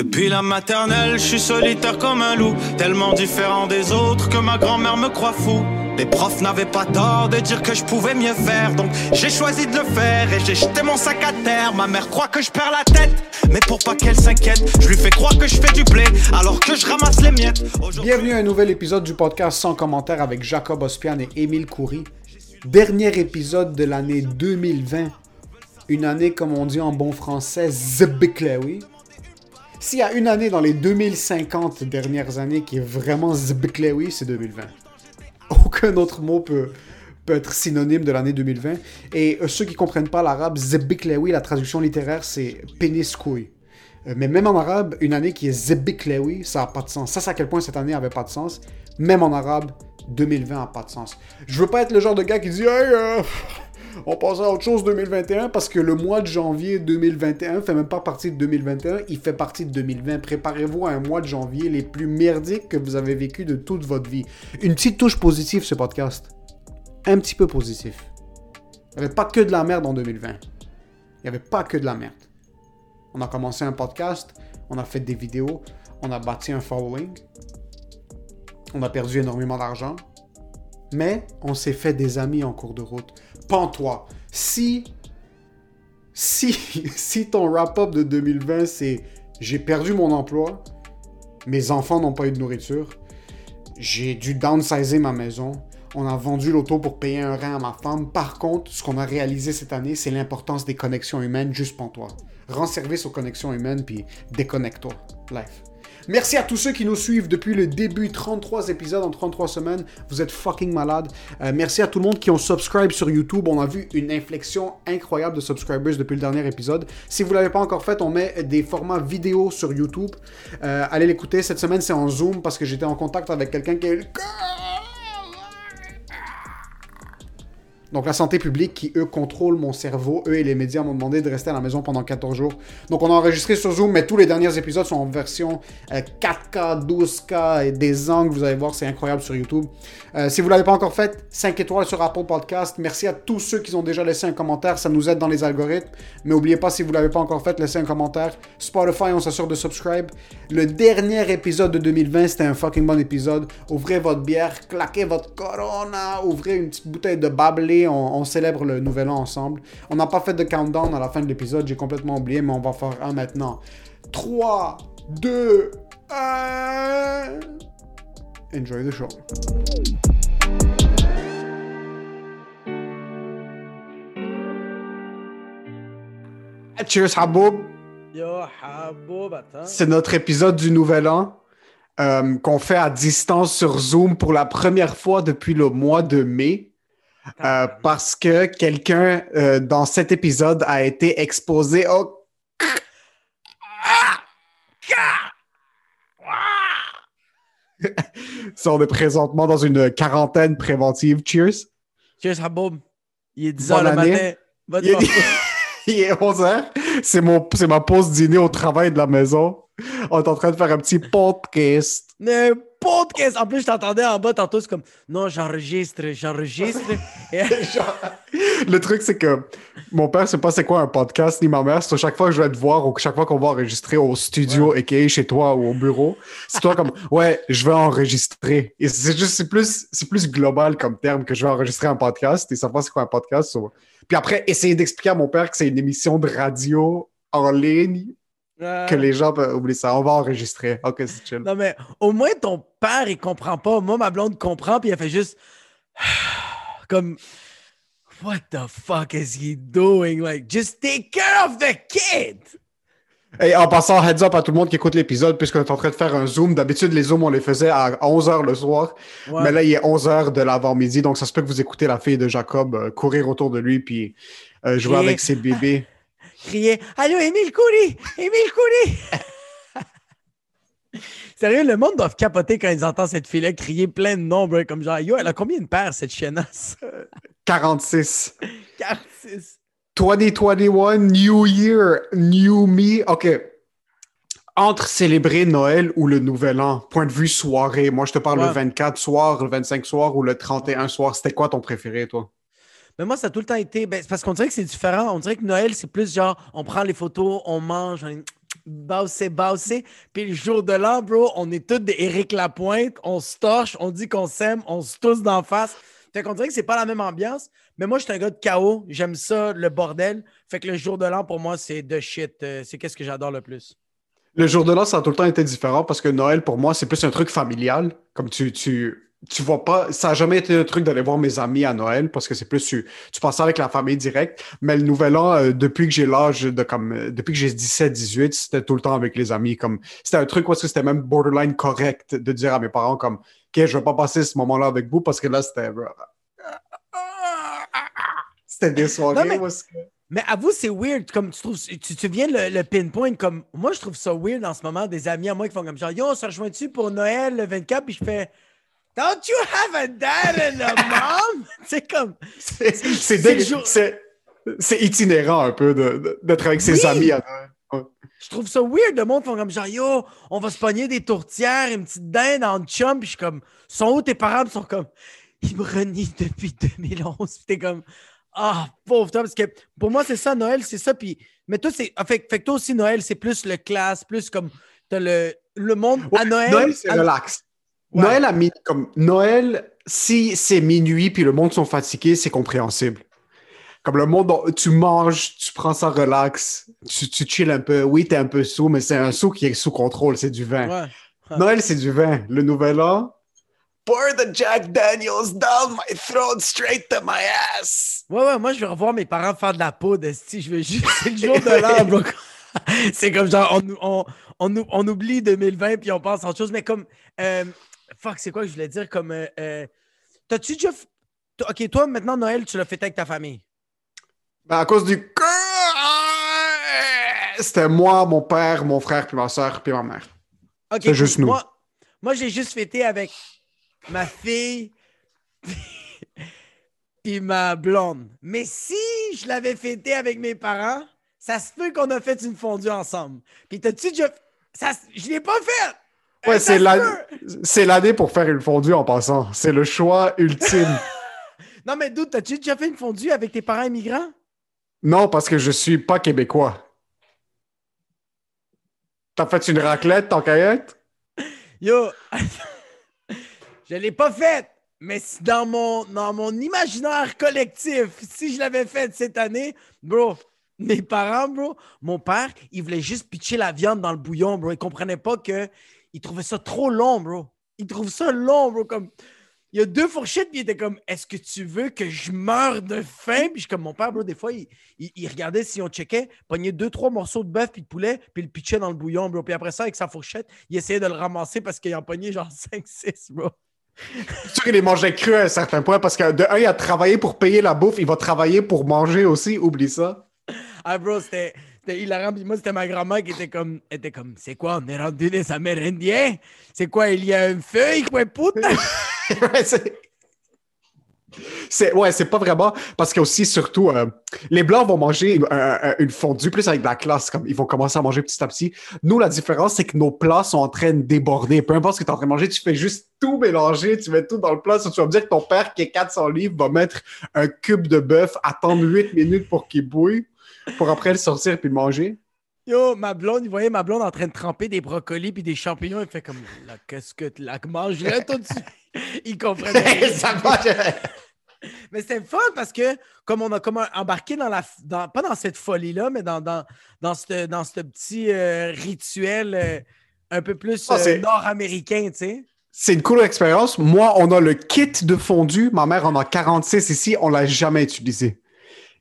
Depuis la maternelle, je suis solitaire comme un loup, tellement différent des autres que ma grand-mère me croit fou. Les profs n'avaient pas tort de dire que je pouvais mieux faire, donc j'ai choisi de le faire et j'ai jeté mon sac à terre. Ma mère croit que je perds la tête, mais pour pas qu'elle s'inquiète, je lui fais croire que je fais du blé alors que je ramasse les miettes. Bienvenue à un nouvel épisode du podcast sans commentaire avec Jacob Ospian et Émile Coury. Dernier épisode de l'année 2020. Une année, comme on dit en bon français, zbiklewi. S'il y a une année dans les 2050 dernières années qui est vraiment zbiklewi, c'est 2020 aucun autre mot peut, peut être synonyme de l'année 2020. Et euh, ceux qui comprennent pas l'arabe, Zebiklewi, la traduction littéraire, c'est pénis couille. Euh, mais même en arabe, une année qui est Zebiklewi, ça n'a pas de sens. Ça, c'est à quel point cette année avait pas de sens. Même en arabe, 2020 n'a pas de sens. Je veux pas être le genre de gars qui dit Hey, euh, on passe à autre chose 2021 parce que le mois de janvier 2021 fait même pas partie de 2021, il fait partie de 2020. Préparez-vous à un mois de janvier les plus merdiques que vous avez vécu de toute votre vie. Une petite touche positive ce podcast. Un petit peu positif. Il n'y avait pas que de la merde en 2020. Il n'y avait pas que de la merde. On a commencé un podcast, on a fait des vidéos, on a bâti un following, on a perdu énormément d'argent, mais on s'est fait des amis en cours de route. Pends-toi. Si, si, si ton wrap-up de 2020 c'est j'ai perdu mon emploi, mes enfants n'ont pas eu de nourriture, j'ai dû downsizer ma maison, on a vendu l'auto pour payer un rein à ma femme. Par contre, ce qu'on a réalisé cette année, c'est l'importance des connexions humaines juste pour toi. Rends service aux connexions humaines puis déconnecte-toi. Life. Merci à tous ceux qui nous suivent depuis le début, 33 épisodes en 33 semaines. Vous êtes fucking malades. Euh, merci à tout le monde qui ont subscribe sur YouTube. On a vu une inflexion incroyable de subscribers depuis le dernier épisode. Si vous ne l'avez pas encore fait, on met des formats vidéo sur YouTube. Euh, allez l'écouter. Cette semaine, c'est en Zoom parce que j'étais en contact avec quelqu'un qui est Donc la santé publique qui, eux, contrôlent mon cerveau. Eux et les médias m'ont demandé de rester à la maison pendant 14 jours. Donc on a enregistré sur Zoom, mais tous les derniers épisodes sont en version 4K, euh, 12K et des angles. Vous allez voir, c'est incroyable sur YouTube. Euh, si vous ne l'avez pas encore fait, 5 étoiles sur Apple Podcast. Merci à tous ceux qui ont déjà laissé un commentaire. Ça nous aide dans les algorithmes. Mais n'oubliez pas, si vous ne l'avez pas encore fait, laissez un commentaire. Spotify, on s'assure de subscribe. Le dernier épisode de 2020, c'était un fucking bon épisode. Ouvrez votre bière, claquez votre Corona, ouvrez une petite bouteille de Bablé on, célèbre le nouvel an ensemble. On n'a pas fait de countdown à la fin de l'épisode, j'ai complètement oublié, mais on va faire un maintenant. 3, 2, 1. Enjoy the show. Cheers, Haboub. Yo, Haboub, attends. C'est notre épisode du Nouvel An euh, qu'on fait à distance sur Zoom pour la première fois depuis le mois de mai. Euh, parce que quelqu'un euh, dans cet épisode a été exposé au. on est présentement dans une quarantaine préventive. Cheers. Cheers, Haboub. Il est 10 h le matin. Il est... 11 h. C'est, mon... c'est ma pause dîner au travail de la maison. On est en train de faire un petit podcast podcast. En plus, je t'entendais en bas tantôt, c'est comme non, j'enregistre, j'enregistre. le truc, c'est que mon père sait pas c'est quoi un podcast, ni ma mère. C'est chaque fois que je vais te voir ou chaque fois qu'on va enregistrer au studio, et chez toi ou au bureau, c'est toi comme ouais, je vais enregistrer. Et c'est juste, c'est plus, c'est plus global comme terme que je vais enregistrer un podcast et savoir c'est quoi un podcast. Puis après, essayer d'expliquer à mon père que c'est une émission de radio en ligne que les gens peuvent oublier ça. On va enregistrer. Ok, c'est chill. Non, mais au moins ton père, il comprend pas. Moi, ma blonde comprend, puis elle fait juste. Comme. What the fuck is he doing? Like, just take care of the kid! Et en passant, heads up à tout le monde qui écoute l'épisode, puisqu'on est en train de faire un zoom. D'habitude, les zooms, on les faisait à 11h le soir. Mais là, il est 11h de l'avant-midi, donc ça se peut que vous écoutez la fille de Jacob euh, courir autour de lui puis euh, jouer avec ses bébés crier Allô, Émile Coury Émile Coury Sérieux, le monde doit capoter quand ils entendent cette fille-là crier plein de nombres, comme genre, yo, elle a combien de paires, cette chiennasse 46. 46. 2021, New Year, New Me. OK. Entre célébrer Noël ou le Nouvel An, point de vue soirée, moi je te parle le 24 soir, le 25 soir ou le 31 soir, c'était quoi ton préféré, toi? Mais moi, ça a tout le temps été. Ben, parce qu'on dirait que c'est différent. On dirait que Noël, c'est plus genre, on prend les photos, on mange, Bassé, bassé. Puis le jour de l'an, bro, on est tous des Éric Lapointe, on se torche, on dit qu'on s'aime, on se tousse d'en face. Fait qu'on dirait que c'est pas la même ambiance. Mais moi, je suis un gars de chaos. J'aime ça, le bordel. Fait que le jour de l'an, pour moi, c'est de shit. Euh, c'est qu'est-ce que j'adore le plus. Le jour de l'an, ça a tout le temps été différent parce que Noël, pour moi, c'est plus un truc familial. Comme tu, tu, tu vois pas, ça a jamais été un truc d'aller voir mes amis à Noël parce que c'est plus, tu, tu passes avec la famille direct. Mais le nouvel an, euh, depuis que j'ai l'âge de comme, euh, depuis que j'ai 17, 18, c'était tout le temps avec les amis. Comme, c'était un truc où c'était même borderline correct de dire à mes parents comme, OK, je vais pas passer ce moment-là avec vous parce que là, c'était, c'était des soirées mais... mais avoue, c'est weird. Comme tu trouves, tu, tu viens le, le, pinpoint comme moi, je trouve ça weird en ce moment. Des amis à moi qui font comme genre, yo, on se rejoint-tu pour Noël le 24? Puis je fais, Don't you have a dad and a mom? c'est comme. C'est itinérant un peu d'être avec ses amis à. Je trouve ça weird. Le monde font comme genre, yo, on va se pogner des tourtières, une petite dinde en chum. Puis je suis comme, sont où tes parents? Ils sont comme, ils me renient depuis 2011. Puis t'es comme, ah, pauvre toi, parce que pour moi, c'est ça, Noël, c'est ça. Puis, mais toi, c'est. Fait, fait que toi aussi, Noël, c'est plus le classe, plus comme. T'as le, le monde à Noël. Noël, c'est à... relax. Ouais. Noël, à comme Noël, si c'est minuit puis le monde sont fatigués, c'est compréhensible. Comme le monde, tu manges, tu prends ça relax, tu, tu chill un peu. Oui, t'es un peu sous, mais c'est un sous qui est sous contrôle, c'est du vin. Ouais. Noël, c'est du vin. Le nouvel an, pour the Jack Daniels down my throat straight to my ass. Ouais, ouais, moi, je vais revoir mes parents faire de la poudre. Si je veux juste. C'est le jour de l'an, C'est comme genre, on, on, on, on, oublie 2020 puis on pense à autre chose. Mais comme. Euh, fuck, c'est quoi que je voulais dire? Comme. Euh, euh, T'as-tu déjà. Ok, toi, maintenant, Noël, tu l'as fait avec ta famille? Ben, à cause du. C'était moi, mon père, mon frère, puis ma soeur, puis ma mère. Ok. C'est juste nous. Moi, moi j'ai juste fêté avec ma fille puis ma blonde. Mais si je l'avais fêté avec mes parents, ça se peut qu'on a fait une fondue ensemble. Puis t'as-tu déjà... Ça, je l'ai pas fait! Ouais, c'est l'année pour faire une fondue en passant. C'est le choix ultime. non, mais d'où t'as-tu déjà fait une fondue avec tes parents immigrants? Non, parce que je suis pas québécois. T'as fait une raclette, ton caillette? Yo! Je l'ai pas faite, mais dans mon, dans mon imaginaire collectif, si je l'avais faite cette année, bro, mes parents, bro, mon père, il voulait juste pitcher la viande dans le bouillon, bro. Il comprenait pas que il trouvait ça trop long, bro. Il trouve ça long, bro. Comme il y a deux fourchettes, puis il était comme Est-ce que tu veux que je meure de faim? Puis je comme mon père, bro, des fois, il, il, il regardait si on checkait, pognait deux, trois morceaux de bœuf puis de poulet, puis il le pitchait dans le bouillon, bro. Puis après ça, avec sa fourchette, il essayait de le ramasser parce qu'il en pognait genre 5-6, bro. C'est sûr qu'il les mangeait cru à un certain point parce que de un, il a travaillé pour payer la bouffe, il va travailler pour manger aussi, oublie ça. Ah, bro, c'était hilarant. Puis moi, c'était ma grand-mère qui était comme, était comme, c'est quoi, on est rendu des Amérindiens? C'est quoi, il y a un feuille, quoi, putain? ouais, c'est. Ouais, c'est pas vraiment parce que aussi, surtout, euh, les Blancs vont manger une, une, une, fondue plus avec de la classe, comme ils vont commencer à manger petit à petit. Nous, la différence, c'est que nos plats sont en train de déborder. Peu importe ce que tu es en train de manger, tu fais juste tout mélanger, tu mets tout dans le plat. Ça, tu vas me dire que ton père, qui est 400 livres, va mettre un cube de bœuf, attendre 8 minutes pour qu'il bouille, pour après le sortir puis le manger. Yo, ma blonde, il voyait ma blonde en train de tremper des brocolis puis des champignons. Il fait comme, là, qu'est-ce que tu manges-le tout de suite? Il comprenait. ça. Mais c'était fun parce que, comme on a comme embarqué dans la. Dans, pas dans cette folie-là, mais dans, dans, dans ce dans petit euh, rituel euh, un peu plus Ah, euh, nord-américain, tu sais. C'est une cool expérience. Moi, on a le kit de fondu. Ma mère en a 46 ici. On l'a jamais utilisé.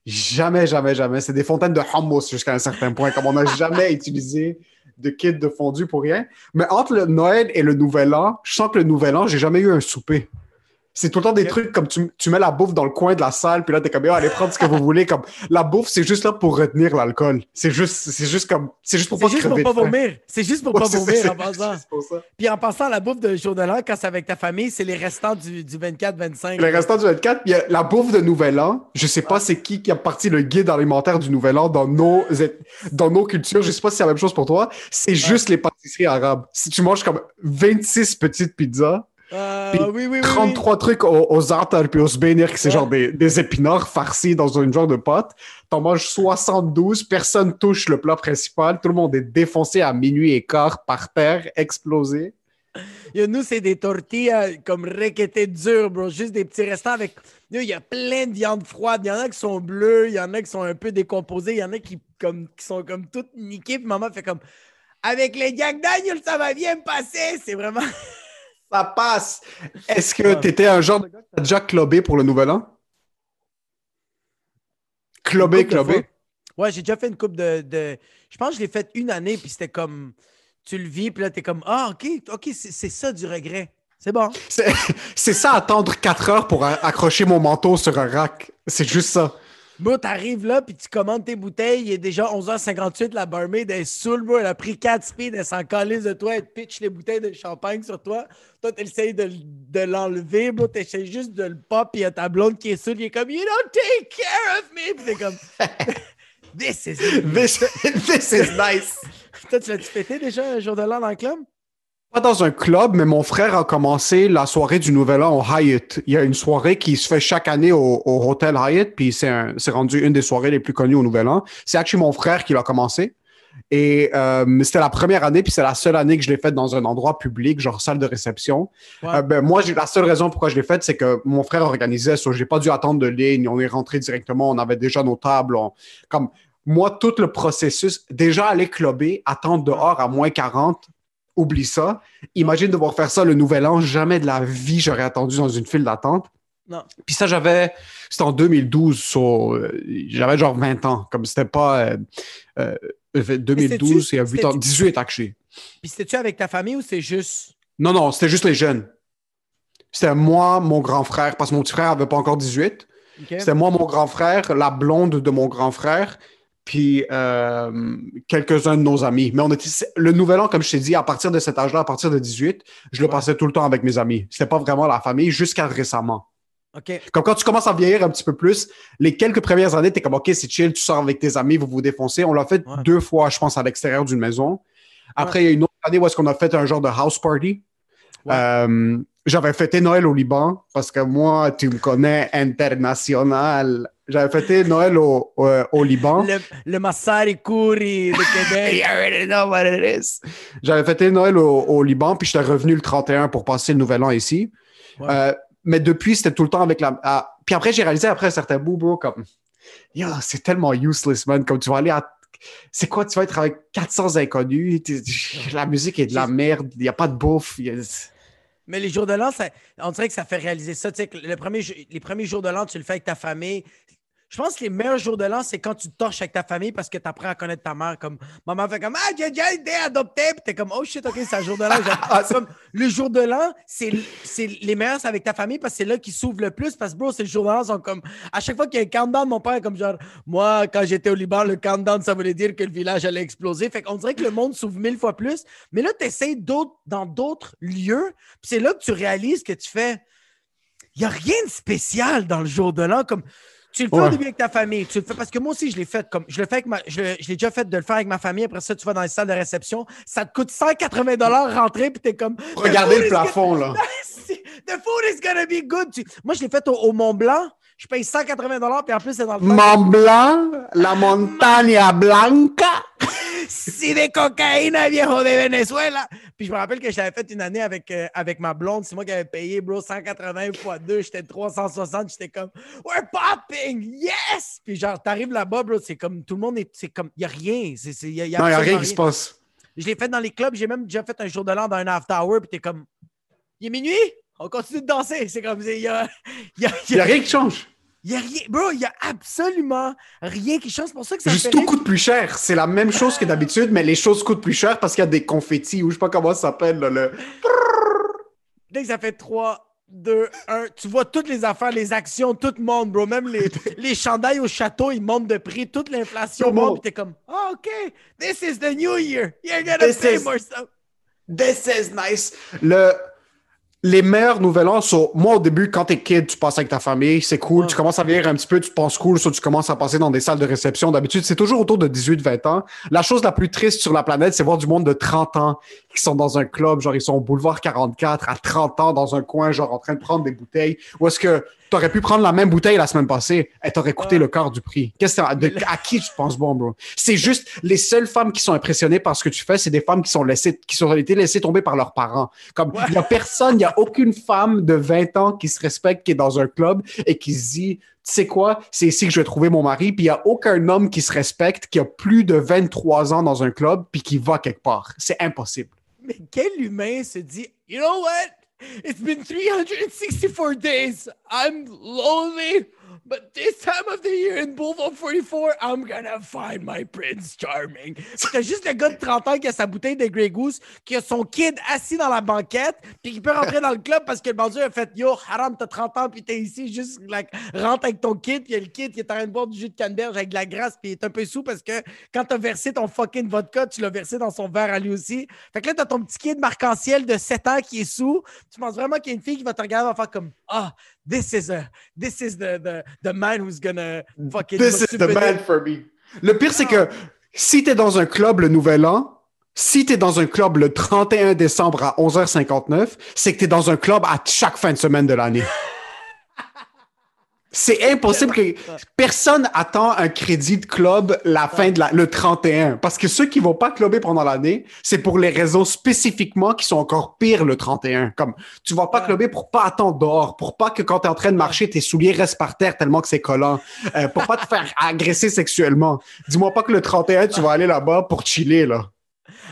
Jamais, jamais, jamais. C'est des fontaines de hummus jusqu'à un certain point. Comme on n'a jamais utilisé de kit de fondu pour rien. Mais entre le Noël et le Nouvel An, je sens que le Nouvel An, j'ai jamais eu un souper. C'est tout le temps des trucs comme tu, tu, mets la bouffe dans le coin de la salle, puis là, t'es comme, oh, allez prendre ce que vous voulez. Comme, la bouffe, c'est juste là pour retenir l'alcool. C'est juste, c'est juste comme, c'est juste pour pas juste crever pour pas vomir. C'est juste pour Ouais, pas vomir c'est- en passant. c'est pour ça. Puis en passant, la bouffe de jour de l'an, quand c'est avec ta famille, c'est les restants du, du 24-25. Le restant du 24, il y a la bouffe de Nouvel An. Je sais pas c'est qui qui a parti le guide alimentaire du Nouvel An dans nos, dans nos cultures. Je sais pas si c'est la même chose pour toi. C'est juste les pâtisseries arabes. Si tu manges comme 26 petites pizzas, Euh, Puis oui, oui, oui, oui. 33 trucs aux, aux artères puis aux sbénir, c'est Ouais. genre des, des épinards farcis dans une genre de pâte. T'en manges 72, personne touche le plat principal, tout le monde est défoncé à minuit et quart par terre, explosé. Yo, nous, c'est des tortillas comme requêtées dures, bro. Juste des petits restants avec. Il y a plein de viande froide. Il y en a qui sont bleues, il y en a qui sont un peu décomposées, il y en a qui, comme, qui sont comme toutes niquées. Puis maman fait comme. Avec les Jack Daniels, ça va bien passer. C'est vraiment. Ça passe! Est-ce que Ouais. t'étais un genre de gars qui a déjà clubé pour le nouvel an? Clubé, clubé. Ouais, j'ai déjà fait une coupe de, de- Je pense que je l'ai fait une année, puis c'était comme. Tu le vis, puis là, t'es comme. Ah, OK, OK, c'est ça du regret. C'est bon. C'est ça, attendre 4 heures pour accrocher mon manteau sur un rack. C'est juste ça. Bro, t'arrives là, puis tu commandes tes bouteilles. Il est déjà 11h58. La barmaid est saoule, bro. Elle a pris 4 speeds. Elle s'en calisse de toi. Elle te pitch les bouteilles de champagne sur toi. Toi, t'essayes de, de l'enlever, bro. T'essayes juste de le pop. Puis il y a ta blonde qui est saoule. Qui est comme, You don't take care of me. Puis t'es comme, This is. This, this is nice. Toi, tu l'as-tu fêté déjà un jour de l'an dans le club? Pas dans un club, mais mon frère a commencé la soirée du Nouvel An au Hyatt. Il y a une soirée qui se fait chaque année au, au Hotel Hyatt, puis c'est un- c'est rendu une des soirées les plus connues au Nouvel An. C'est actually mon frère qui l'a commencé. Et euh, c'était la première année, puis c'est la seule année que je l'ai faite dans un endroit public, genre salle de réception. Euh, ben, moi, j'ai la seule raison pourquoi je l'ai faite, c'est que mon frère organisait ça. J'ai pas dû attendre de ligne. On est rentré directement. On avait déjà nos tables. on- Comme moi, tout le processus, déjà aller clubber, attendre dehors à moins 40, oublie ça. Imagine devoir faire ça le nouvel an. Jamais de la vie, j'aurais attendu dans une file d'attente. Non. Puis ça, j'avais. C'était en 2012, so, euh, j'avais genre 20 ans. Comme c'était pas. euh, euh, 2012, il y a 8 ans. c'était-tu- 18 actually. Puis c'était-tu avec ta famille ou c'est juste? Non, non, c'était juste les jeunes. C'était moi, mon grand frère, parce que mon petit frère avait pas encore 18. OK? C'était moi, mon grand frère, la blonde de mon grand frère, puis euh, quelques-uns de nos amis. Mais on était le nouvel an, comme je t'ai dit, à partir de cet âge-là, à partir de 18, je le Ouais. passais tout le temps avec mes amis. C'était pas vraiment la famille jusqu'à récemment. OK. Comme quand tu commences à vieillir un petit peu plus, les quelques premières années, t'es comme OK, c'est chill, tu sors avec tes amis, vous vous défoncez. On l'a fait Ouais. deux fois, je pense, à l'extérieur d'une maison. Après, il y a une autre année où est-ce qu'on a fait un genre de house party. Ouais. Euh, J'avais fêté Noël au Liban parce que moi, tu me connais international. J'avais fêté Noël au, au, au Liban. Le, le Massari Kouri de Québec. You already know what it is. J'avais fêté Noël au, au Liban, puis j'étais revenu le 31 pour passer le nouvel an ici. Euh, mais depuis, c'était tout le temps avec la. ah, puis après, j'ai réalisé après un certain bout, bro, comme. Yo, c'est tellement useless, man. Comme tu vas aller à. C'est quoi, tu vas être avec 400 inconnus, la musique est de la merde, il n'y a pas de bouffe. a- Mais les jours de l'an, ça- on dirait que ça fait réaliser ça. Les premiers jours de l'an, tu le fais avec ta famille. Je pense que les meilleurs jours de l'an, c'est quand tu torches avec ta famille parce que tu apprends à connaître ta mère. Comme maman fait comme Ah, j'ai déjà été adopté. Puis t'es comme Oh shit, ok, c'est un jour de l'an. Ah, comme, le jour de l'an, c'est les meilleurs, c'est avec ta famille parce que c'est là qu'ils s'ouvrent le plus. Parce que, bro, c'est le jour de l'an. sont comme À chaque fois qu'il y a un countdown, mon père est comme genre Moi, quand j'étais au Liban, le countdown, ça voulait dire que le village allait exploser. Fait qu'on dirait que le monde s'ouvre mille fois plus. Mais là, tu essaies d'autres, dans d'autres lieux. Puis c'est là que tu réalises que tu fais. Il n'y a rien de spécial dans le jour de l'an. Comme tu le fais Ouais. au début avec ta famille. Tu le fais parce que moi aussi, je l'ai fait comme je le fais avec ma. Je, je l'ai déjà fait de le faire avec ma famille. Après ça, tu vas dans les salles de réception. Ça te coûte 180 rentrer, puis t'es comme. Regardez le plafond, là. The food is gonna be good. Tu- Moi, je l'ai fait au, au Mont Blanc. Je paye 180 puis en plus, c'est dans le. Mont Blanc, la montagne blanca. Si de cocaïne, viejo de Venezuela. Puis je me rappelle que j'avais fait une année avec, euh, avec ma blonde. C'est moi qui avais payé, bro, 180 x 2. J'étais 360. J'étais comme, we're popping! Yes! Puis genre, t'arrives là-bas, bro, c'est comme, tout le monde est, c'est comme, il n'y a rien. C'est, c'est, y a, y a Non, il n'y a rien qui se passe. Je l'ai fait dans les clubs. J'ai même déjà fait un jour de l'an dans un after hour. Puis t'es comme, il est minuit? On continue de danser. C'est comme, il y a, y a, Il n'y a rien qui change. y a rien. Bro, il y a absolument rien qui change. C'est pour ça que ça Juste fait tout coûte plus cher. C'est la même chose que d'habitude, mais les choses coûtent plus cher parce qu'il y a des confettis ou je sais pas comment ça s'appelle. là, le... Dès que ça fait 3, 2, 1, tu vois toutes les affaires, les actions, tout monte, bro. Même les, les chandails au château, ils montent de prix. Toute l'inflation monte. monte. Puis t'es comme, oh, OK, this is the new year. You're gonna This pay is- more stuff. This is nice. Le... Les meilleurs nouvel an sont. Moi, au début, quand t'es kid, tu passes avec ta famille, c'est cool. Ouais. Tu commences à vieillir un petit peu, tu te penses cool, soit tu commences à passer dans des salles de réception. D'habitude, c'est toujours autour de 18-20 ans. La chose la plus triste sur la planète, c'est voir du monde de 30 ans qui sont dans un club, genre ils sont au boulevard 44 à 30 ans dans un coin, genre en train de prendre des bouteilles, ou est-ce que tu aurais pu prendre la même bouteille la semaine passée? Et t'aurais coûté le quart du prix? Qu'est-ce que de- à qui tu penses bon, bro? C'est juste les seules femmes qui sont impressionnées par ce que tu fais, c'est des femmes qui sont laissées, qui sont été laissées tomber par leurs parents. Comme il y a personne, il y aucune femme de 20 ans qui se respecte, qui est dans un club et qui se dit, tu sais quoi, c'est ici que je vais trouver mon mari. Puis il y a aucun homme qui se respecte, qui a plus de 23 ans dans un club, puis qui va quelque part. C'est impossible. Mais quel humain se dit, you know what? It's been 364 days. I'm lonely. But this time of the year in Boulevard 44, I'm gonna find my Prince Charming. C'est juste le gars de 30 ans qui a sa bouteille de Grey Goose, qui a son kid assis dans la banquette, puis qui peut rentrer dans le club parce que le bandit a fait Yo, Haram, t'as 30 ans, puis t'es ici, juste like, rentre avec ton kid, puis le kid qui est en train de boire du jus de canneberge avec de la grasse, puis il est un peu sous parce que quand t'as versé ton fucking vodka, tu l'as versé dans son verre à lui aussi. Fait que là, t'as ton petit kid marc-en-ciel de 7 ans qui est sous. Tu penses vraiment qu'il y a une fille qui va te regarder et va faire comme Ah, this is a this is the, the, the man who's gonna fucking This is the man for me. Le pire, c'est que si t'es dans un club le nouvel an, si t'es dans un club le 31 décembre à 11h59, c'est que t'es dans un club à chaque fin de semaine de l'année. C'est impossible que personne attend un crédit de club la fin de la, le 31. Parce que ceux qui vont pas clubber pendant l'année, c'est pour les raisons spécifiquement qui sont encore pires le 31. Comme, tu vas pas clubber pour pas attendre dehors, pour pas que quand t'es en train de marcher, tes souliers restent par terre tellement que c'est collant, euh, pour pas te faire agresser sexuellement. Dis-moi pas que le 31, tu vas aller là-bas pour chiller, là.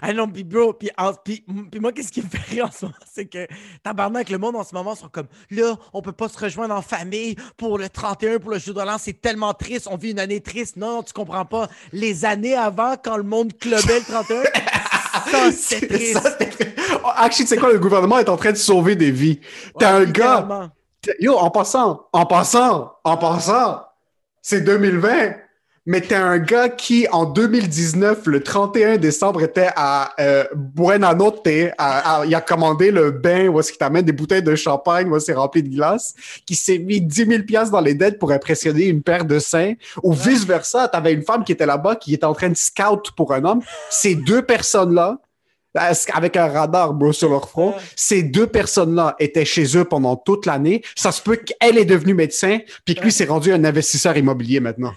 Ah non, puis bro, puis, en- puis- puis moi, qu'est-ce qui me fait rire en ce moment, c'est que tabarnak, le monde en ce moment sont comme là, on peut pas se rejoindre en famille pour le 31, pour le jour de l'an, c'est tellement triste, on vit une année triste. Non, tu comprends pas. Les années avant, quand le monde clubait le 31, ça, c'est triste. Ça, Oh, Actually, tu sais quoi, le gouvernement est en train de sauver des vies. T'as Ouais, un gars. Yo, en passant, en passant, en passant, c'est 2020. Mais t'es un gars qui, en 2019, le 31 décembre, était à euh, Buenanote. à- à- il a commandé le bain où est-ce qu'il t'amène des bouteilles de champagne, où c'est rempli de glace, qui s'est mis 10 000 piastres dans les dettes pour impressionner une paire de seins. Ou vice-versa, t'avais une femme qui était là-bas, qui était en train de scout pour un homme. Ces deux personnes-là, avec un radar bro, sur leur front. Ouais. Ces deux personnes-là étaient chez eux pendant toute l'année. Ça se peut qu'elle est devenue médecin, puis que lui s'est rendu un investisseur immobilier maintenant.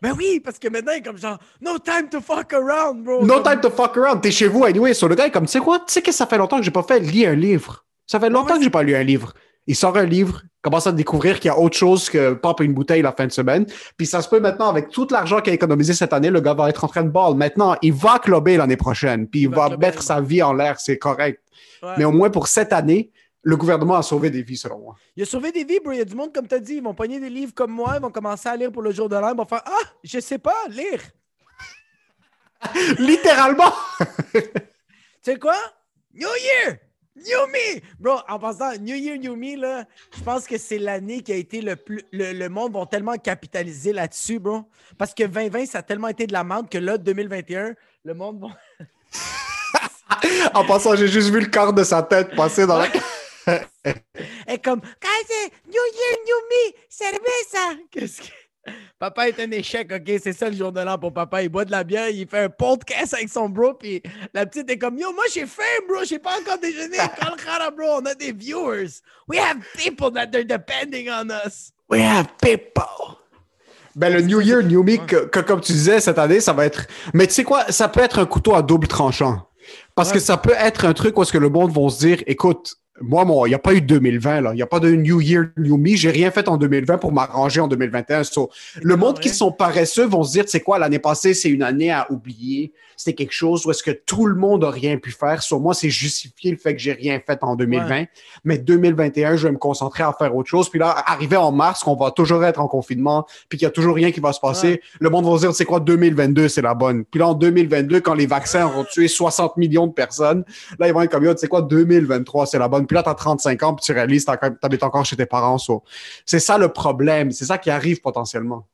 Ben oui, parce que maintenant, il est comme genre, no time to fuck around, bro. No time to fuck around. T'es chez vous anyway. Sur le gars, il est comme, tu sais quoi? Tu sais que ça fait longtemps que j'ai pas fait lire un livre. Ça fait longtemps ouais, que j'ai pas lu un livre. Il sort un livre, commence à découvrir qu'il y a autre chose que pop une bouteille la fin de semaine. Puis ça se peut maintenant, avec tout l'argent qu'il a économisé cette année, le gars va être en train de ball. Maintenant, il va clubber l'année prochaine, puis il, Il va va clubber mettre sa vie en l'air, c'est correct. Ouais. Mais au moins pour cette année, le gouvernement a sauvé des vies, selon moi. Il a sauvé des vies, bro. Il y a du monde, comme tu as dit, ils vont pogner des livres comme moi, ils vont commencer à lire pour le jour de l'an, ils vont faire Ah, je sais pas, lire. Littéralement! Tu sais quoi? New Year! New Me! Bro, en passant, New Year, New Me, là, je pense que c'est l'année qui a été le plus. Le, le monde va tellement capitaliser là-dessus, bro. Parce que 2020, ça a tellement été de la merde que là, 2021, le monde va. en passant, j'ai juste vu le corps de sa tête passer dans la... est comme Guys, New Year, New Me, cerveza! Qu'est-ce que. Papa est un échec, ok? C'est ça le jour de l'an pour papa. Il boit de la bière, il fait un podcast avec son bro, puis la petite est comme Yo, moi j'ai faim, bro, j'ai pas encore déjeuné. Calcara, bro, on a des viewers. We have people that are depending on us. We have people. Ben, le New Year, New Me, que, que, comme tu disais, cette année, ça va être. Mais tu sais quoi, ça peut être un couteau à double tranchant. Parce Ouais. que ça peut être un truc où est-ce que le monde va se dire, écoute, moi, il n'y a pas eu de 2020, là. Il n'y a pas de New Year, New Me. J'ai rien fait en 2020 pour m'arranger en 2021. So, le monde vrai. qui sont paresseux vont se dire, tu sais quoi, l'année passée, c'est une année à oublier. C'était quelque chose où est-ce que tout le monde a rien pu faire. Sur moi, c'est justifier le fait que j'ai rien fait en 2020. Mais 2021, je vais me concentrer à faire autre chose. Puis là, arrivé en mars, qu'on va toujours être en confinement, puis qu'il n'y a toujours rien qui va se passer, Ouais. le monde va se dire, c'est quoi, 2022, c'est la bonne. Puis là, en 2022, quand les vaccins auront tué 60 millions de personnes, là, ils vont être comme, sais quoi, 2023, c'est la bonne. Puis là, tu as 35 ans, puis tu réalises que tu habites encore chez tes parents. so. C'est ça le problème. C'est ça qui arrive potentiellement.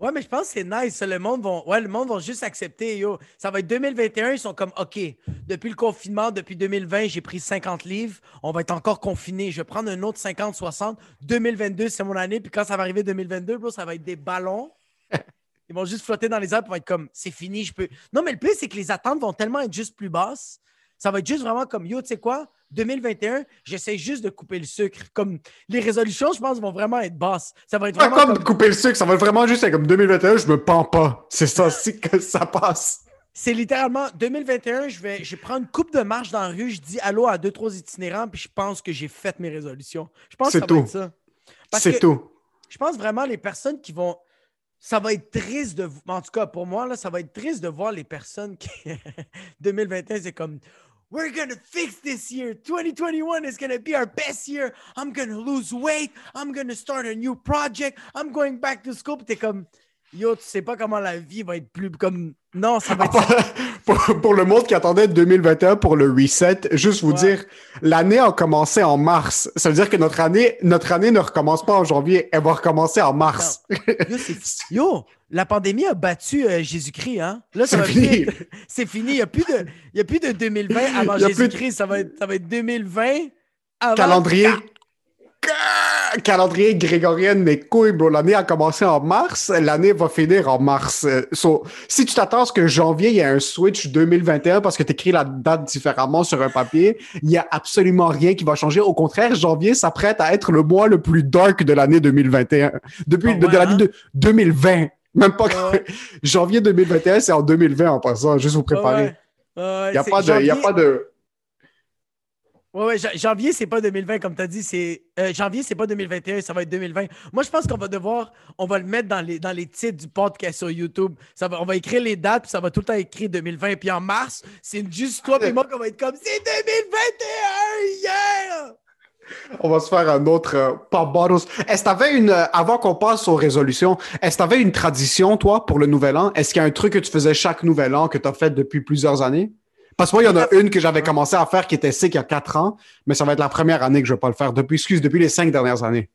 Ouais, mais je pense que c'est nice. Le monde va, ouais, le monde va juste accepter. Yo. Ça va être 2021. Ils sont comme, OK, depuis le confinement, depuis 2020, j'ai pris 50 livres. On va être encore confiné. Je vais prendre un autre 50, 60. 2022, c'est mon année. Puis quand ça va arriver 2022, bro, ça va être des ballons. Ils vont juste flotter dans les airs pour être comme, c'est fini, je peux. Non, mais le plus, c'est que les attentes vont tellement être juste plus basses Ça va être juste vraiment comme yo, tu sais quoi? 2021, j'essaie juste de couper le sucre. Comme les résolutions, je pense, vont vraiment être basses. Ça va être Pas vraiment comme comme- couper le sucre, ça va vraiment juste être comme 2021, je me pends pas. C'est ça, c'est que ça passe. C'est littéralement 2021, je vais, je prends une coupe de marche dans la rue, je dis allô à deux, trois itinérants, puis je pense que j'ai fait mes résolutions. Je pense que C'est ça tout. va être ça. C'est tout. Je pense vraiment les personnes qui vont. Ça va être triste de. En tout cas, pour moi, là, ça va être triste de voir les personnes qui. 2021, c'est comme. We're gonna fix this year. 2021 is gonna be our best year. I'm gonna lose weight. I'm gonna start a new project. I'm going back to school. Puis t'es comme. Yo, tu sais pas comment la vie va être plus comme. Non, ça va être. pour, pour le monde qui attendait 2021 pour le reset, juste vous Ouais. dire, l'année a commencé en mars. Ça veut dire que notre année, notre année ne recommence pas en janvier, elle va recommencer en mars. Yo, la pandémie a battu euh, Jésus-Christ, hein? Là, ça C'est va fini. C'est fini. Il n'y a, plus de- il y a plus de 2020 avant de- Jésus-Christ. Ça, va être, ça va être 2020 avant. Calendrier. Calendrier grégorien, mes couilles, bro. L'année a commencé en mars, l'année va finir en mars. Euh, so, si tu t'attends à ce que janvier, il y ait un switch 2021 parce que tu écris la date différemment sur un papier, il n'y a absolument rien qui va changer. Au contraire, janvier s'apprête à être le mois le plus dark de l'année 2021. Depuis Ah de, l'année hein? de 2020. Même pas Ouais. janvier 2021, c'est en 2020 en passant, juste vous préparer. Ouais, ouais, Il n'y a, a pas de. Ouais, ouais, ja- janvier, c'est pas 2020, comme tu as dit. C'est, euh, janvier, c'est pas 2021, ça va être 2020. Moi, je pense qu'on va devoir, on va le mettre dans les, dans les titres du podcast sur YouTube. Ça va, on va écrire les dates, puis ça va tout le temps écrire 2020. Puis en mars, c'est juste toi et moi qu'on va être comme c'est 2021, yeah! On va se faire un autre euh, pop bottles. Est-ce que t'avais une, euh, avant qu'on passe aux résolutions, est-ce que t'avais une tradition, toi, pour le nouvel an? Est-ce qu'il y a un truc que tu faisais chaque nouvel an que tu as fait depuis plusieurs années? Parce que moi, il y en a une que j'avais commencé à faire qui était sick il y a quatre ans, mais ça va être la première année que je vais pas le faire. Depuis, excuse, depuis les cinq dernières années.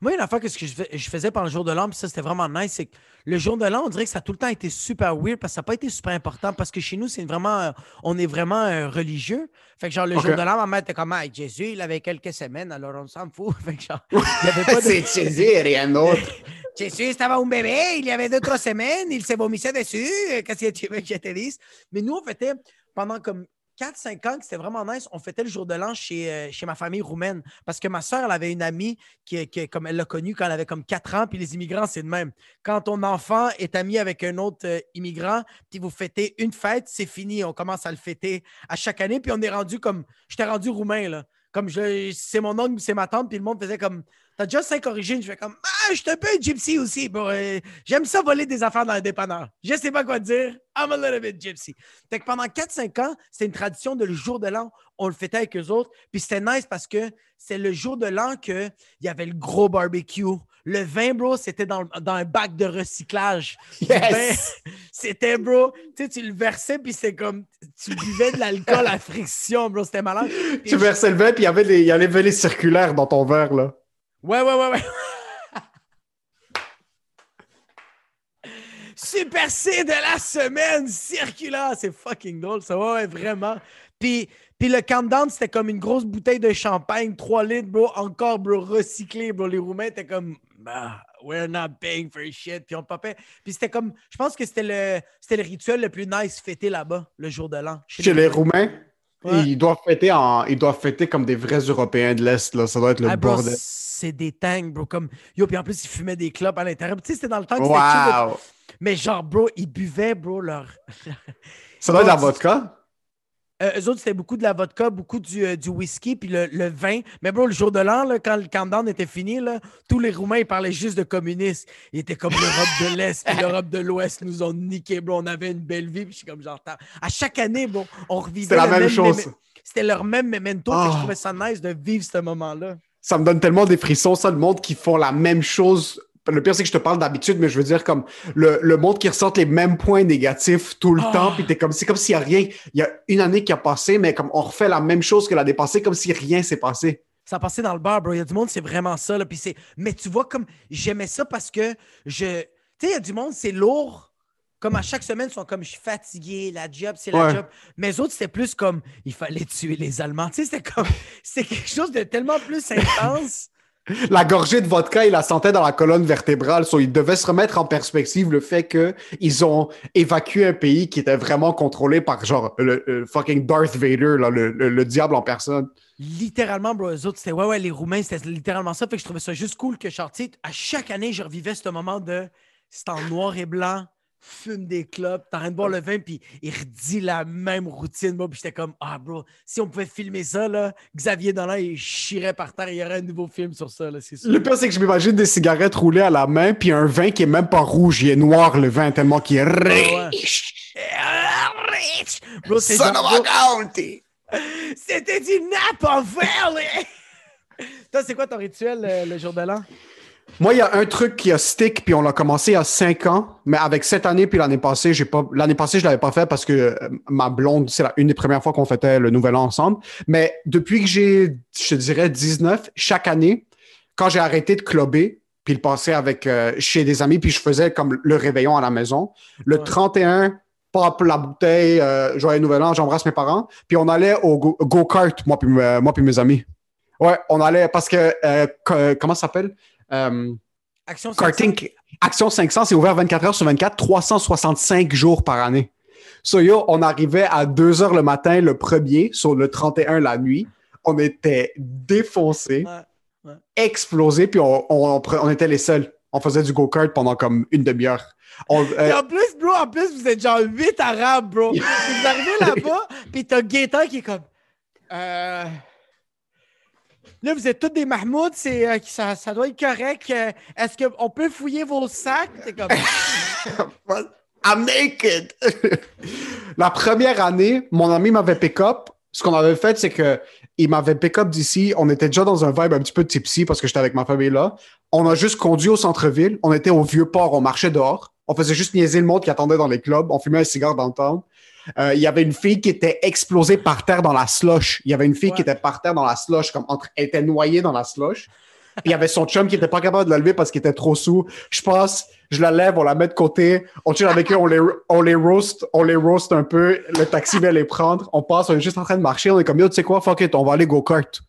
Moi, une affaire que ce que je, fais- je faisais pendant le jour de l'an, puis ça, c'était vraiment nice, c'est que le jour de l'an, on dirait que ça a tout le temps été super weird parce que ça n'a pas été super important parce que chez nous, c'est vraiment, euh, on est vraiment euh, religieux. Fait que genre, le jour de l'an, ma mère était comme, Ah, Jésus, il avait quelques semaines, alors on s'en fout. Fait que genre, il avait pas de... Jésus, rien d'autre. Jésus, estaba un bébé, il y avait deux, trois semaines, il se vomissait dessus. Qu'est-ce que tu veux que je te dise? Mais nous, on fêtait pendant comme 4-5 ans, que c'était vraiment nice, on fêtait le jour de l'an chez, euh, ma famille roumaine. Parce que ma soeur, elle avait une amie qui, qui comme elle l'a connue quand elle avait comme 4 ans, puis les immigrants, c'est de même. Quand ton enfant est ami avec un autre euh, immigrant, puis vous fêtez une fête, c'est fini. On commence à le fêter à chaque année, puis on est rendu comme. J'étais rendu roumain, là. Comme je, c'est mon oncle, c'est ma tante, puis le monde faisait comme. T'as déjà cinq origines. Je fais comme. Ah, je suis un peu un gypsy aussi. Bon, euh, j'aime ça voler des affaires dans un dépanneur. Je sais pas quoi dire. I'm a little bit gypsy. Fait que pendant 4-5 ans, c'était une tradition de le jour de l'an. On le fêtait avec eux autres. Puis c'était nice parce que c'est le jour de l'an qu'il y avait le gros barbecue. Le vin, bro, c'était dans, dans un bac de recyclage. Yes! C'était, bro, tu sais, tu le versais, puis c'est comme, tu buvais de l'alcool à friction, bro, c'était malade. Puis Tu versais le vin, puis il y avait des circulaires dans ton verre, là. Ouais, ouais, ouais, ouais. Super C de la semaine circulaire. C'est fucking drôle, ça. Ouais, ouais, vraiment. Puis, puis le countdown, c'était comme une grosse bouteille de champagne, 3 litres, bro. Encore, bro, recyclé, bro. Les Roumains étaient comme, bah, we're not paying for shit. Puis on popait. Puis c'était comme, je pense que c'était le, c'était le rituel le plus nice fêté là-bas, le jour de l'an. Chez les Roumains, Ouais. ils, doivent fêter en, ils doivent fêter comme des vrais Européens de l'Est, là. Ça doit être le Ah, bordel. c'est des tanks, bro. Comme, yo, puis en plus, ils fumaient des clopes à l'intérieur. Tu sais, c'était dans le temps que c'était de- Wow! Mais genre, bro, ils buvaient, bro, leur. Ça doit être la vodka? Euh, eux autres, c'était beaucoup de la vodka, beaucoup du, euh, du whisky, puis le, le vin. Mais bro, le jour de l'an, là, quand le countdown était fini, là, tous les Roumains, ils parlaient juste de communistes. Ils étaient comme l'Europe de l'Est, puis l'Europe de l'Ouest nous ont niqué, bro. On avait une belle vie, puis je suis comme genre... À chaque année, bro, on revivait C'était la même chose. C'était leur même memento, que je Ah. trouvais ça nice de vivre ce moment-là. Ça me donne tellement des frissons, ça, le monde qui font la même chose. Le pire, c'est que je te parle d'habitude, mais je veux dire, comme le, le monde qui ressort les mêmes points négatifs tout le Ah. temps, puis t'es comme, c'est comme s'il y a rien. Il y a une année qui a passé, mais comme on refait la même chose que l'année passée, comme si rien s'est passé. Ça passait dans le bar, bro. Il y a du monde, c'est vraiment ça. Là. Puis c'est... Mais tu vois, comme j'aimais ça parce que je. Tu sais, il y a du monde, c'est lourd. Comme à chaque semaine, ils sont comme je suis fatigué, la job, c'est la Ouais. job. Mais les autres, c'était plus comme il fallait tuer les Allemands. Tu sais, c'était comme. C'est quelque chose de tellement plus intense. La gorgée de vodka, il la sentait dans la colonne vertébrale. So, il devait se remettre en perspective le fait qu'ils ont évacué un pays qui était vraiment contrôlé par genre le, fucking Darth Vader, le, le, diable en personne. Littéralement, bro, eux autres, c'était ouais, ouais, les Roumains, c'était littéralement ça. Fait que je trouvais ça juste cool que, genre, à chaque année, je revivais ce moment de c'est en noir et blanc, fume des clubs, t'as rien de boire le vin, puis il redit la même routine. Moi, puis j'étais comme, ah, bro, si on pouvait filmer ça, là, Xavier Dolan, il chierait par terre, il y aurait un nouveau film sur ça, là, c'est sûr. Le pire, c'est que je m'imagine des cigarettes roulées à la main, puis un vin qui est même pas rouge, il est noir, le vin, tellement qu'il est riche. Rich! Bro, c'est C'était du nappe en Toi, c'est quoi ton rituel euh, le jour de l'an? Moi, il y a un truc qui a stick, puis on l'a commencé il y a cinq ans, mais avec cette année puis l'année passée, j'ai pas. L'année passée, je l'avais pas fait parce que euh, ma blonde, c'est une des premières fois qu'on fêtait le Nouvel An ensemble. Mais depuis que j'ai, je dirais, 19, chaque année, quand j'ai arrêté de clubber, puis le passer avec euh, chez des amis, puis je faisais comme le réveillon à la maison. Le 31, pop la bouteille, euh, joyeux Nouvel An, j'embrasse mes parents, puis on allait au go-kart, moi puis moi puis mes amis. Ouais, on allait parce que comment ça s'appelle? Euh, Action 500. Action 500, c'est ouvert 24 heures sur 24, 365 jours par année. So, yo, on arrivait à 2 heures le matin le premier, sur le 31 la nuit. On était défoncés, explosés, puis on, on, était les seuls. On faisait du go-kart pendant comme une demi-heure. Euh, en plus, bro, en plus, vous êtes genre 8 arabes, bro. vous arrivez là-bas, puis t'as Gaëtan qui est comme. Euh. Là, vous êtes tous des Mahmouds, c'est, euh, ça, ça, doit être correct. Est-ce qu'on peut fouiller vos sacs? comme... I'm naked! La première année, mon ami m'avait pick-up. Ce qu'on avait fait, c'est que il m'avait pick-up d'ici. On était déjà dans un vibe un petit peu tipsy parce que j'étais avec ma famille là. On a juste conduit au centre-ville. On était au vieux port. On marchait dehors. On faisait juste niaiser le monde qui attendait dans les clubs. On fumait un cigare dans le temps. Euh, il y avait une fille qui était explosée par terre dans la slush. Il y avait une fille qui était par terre dans la slush, comme entre, elle était noyée dans la slush. il y avait son chum qui était pas capable de la lever parce qu'il était trop sous. Je passe, je la lève, on la met de côté, on chill avec eux, on les, on les roast, on les roast un peu. Le taxi vient les prendre. On passe, on est juste en train de marcher. On est comme, yo, tu sais quoi, fuck it, on va aller go-kart.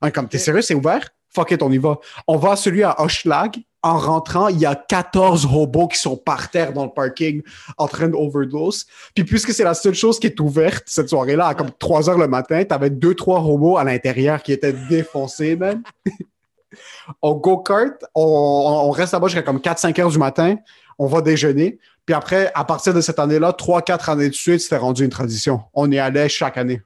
On est comme, t'es sérieux, c'est ouvert? Fuck it, on y va. On va à celui à Hochelag en rentrant, il y a 14 robots qui sont par terre dans le parking en train d'overdose. Puis puisque c'est la seule chose qui est ouverte cette soirée-là, à comme 3 heures le matin, t'avais deux, trois robots à l'intérieur qui étaient défoncés, man. on go-kart, on, reste là-bas jusqu'à comme 4-5 heures du matin, on va déjeuner. Puis après, à partir de cette année-là, 3-4 années de suite, c'était rendu une tradition. On y allait chaque année.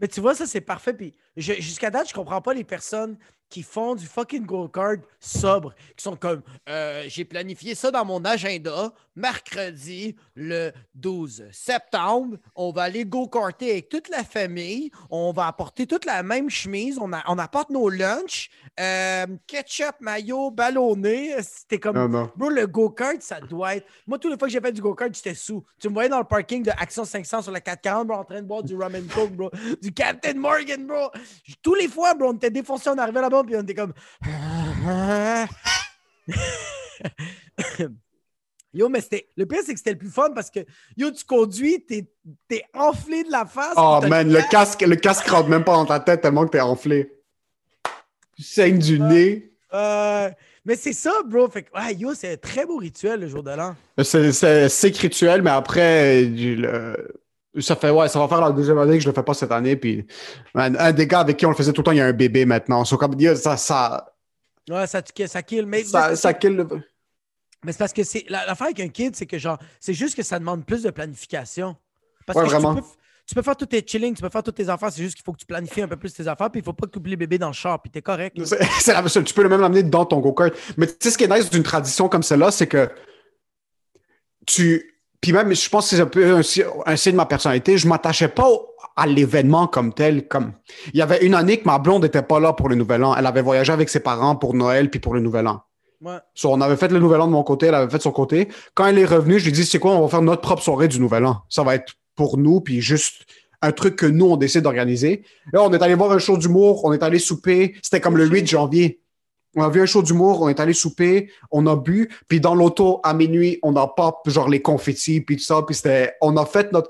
Mais tu vois, ça, c'est parfait. Puis jusqu'à date, je comprends pas les personnes qui font du fucking go-kart sobre, qui sont comme euh, j'ai planifié ça dans mon agenda, mercredi le 12 septembre, on va aller go-karter avec toute la famille, on va apporter toute la même chemise, on, on apporte nos lunchs, euh, ketchup, maillot, ballonné, c'était comme bro, le go-kart, ça doit être. Moi, toutes les fois que j'ai fait du go-kart, j'étais sous. Tu me voyais dans le parking de Action 500 sur la 440, bro, en train de boire du rum and coke, bro, du Captain Morgan, bro. Tous les fois, bro, on était défoncé, on arrivait là-bas, puis on était comme. Yo, mais c'était. Le pire, c'est que c'était le plus fun parce que yo, tu conduis, t'es es enflé de la face. Oh man, le casque, le casque rentre même pas dans ta tête tellement que t'es enflé. Tu saignes du nez. Euh, mais c'est ça, bro. Fait que, ouais, yo, c'est un très beau rituel le jour de l'an. C'est sick rituel, mais après, le, ça fait, ouais, ça va faire la deuxième année que je le fais pas cette année. Puis, un des gars avec qui on le faisait tout le temps, il y a un bébé maintenant. So, comme, ça, ça. Ouais, ça, ça kill. Mais, ça, ça kill le... Mais c'est parce que c'est l'affaire avec un kid, c'est que genre, c'est juste que ça demande plus de planification. Parce que vraiment. Tu peux, faire tous tes chilling, tu peux faire toutes tes affaires, c'est juste qu'il faut que tu planifies un peu plus tes affaires, puis il faut pas que tu oublies le bébé dans le char, puis t'es correct. C'est la Tu peux le même l'amener dans ton go-kart. Mais tu sais, ce qui est nice d'une tradition comme celle-là, c'est que tu puis même, je pense que c'est un peu un, signe de ma personnalité. Je m'attachais pas à l'événement comme tel. Comme il y avait une année que ma blonde n'était pas là pour le Nouvel An. Elle avait voyagé avec ses parents pour Noël puis pour le Nouvel An. Ouais. on avait fait le Nouvel An de mon côté, elle avait fait de son côté. Quand elle est revenue, je lui ai dit, c'est quoi, on va faire notre propre soirée du Nouvel An. Ça va être pour nous, puis juste un truc que nous, on décide d'organiser. Là, on est allé voir un show d'humour, on est allé souper. C'était comme le 8 janvier. On a vu un show d'humour, on est allé souper, on a bu, puis dans l'auto, à minuit, on a pop, genre les confettis, puis tout ça, puis c'était, on a fait notre,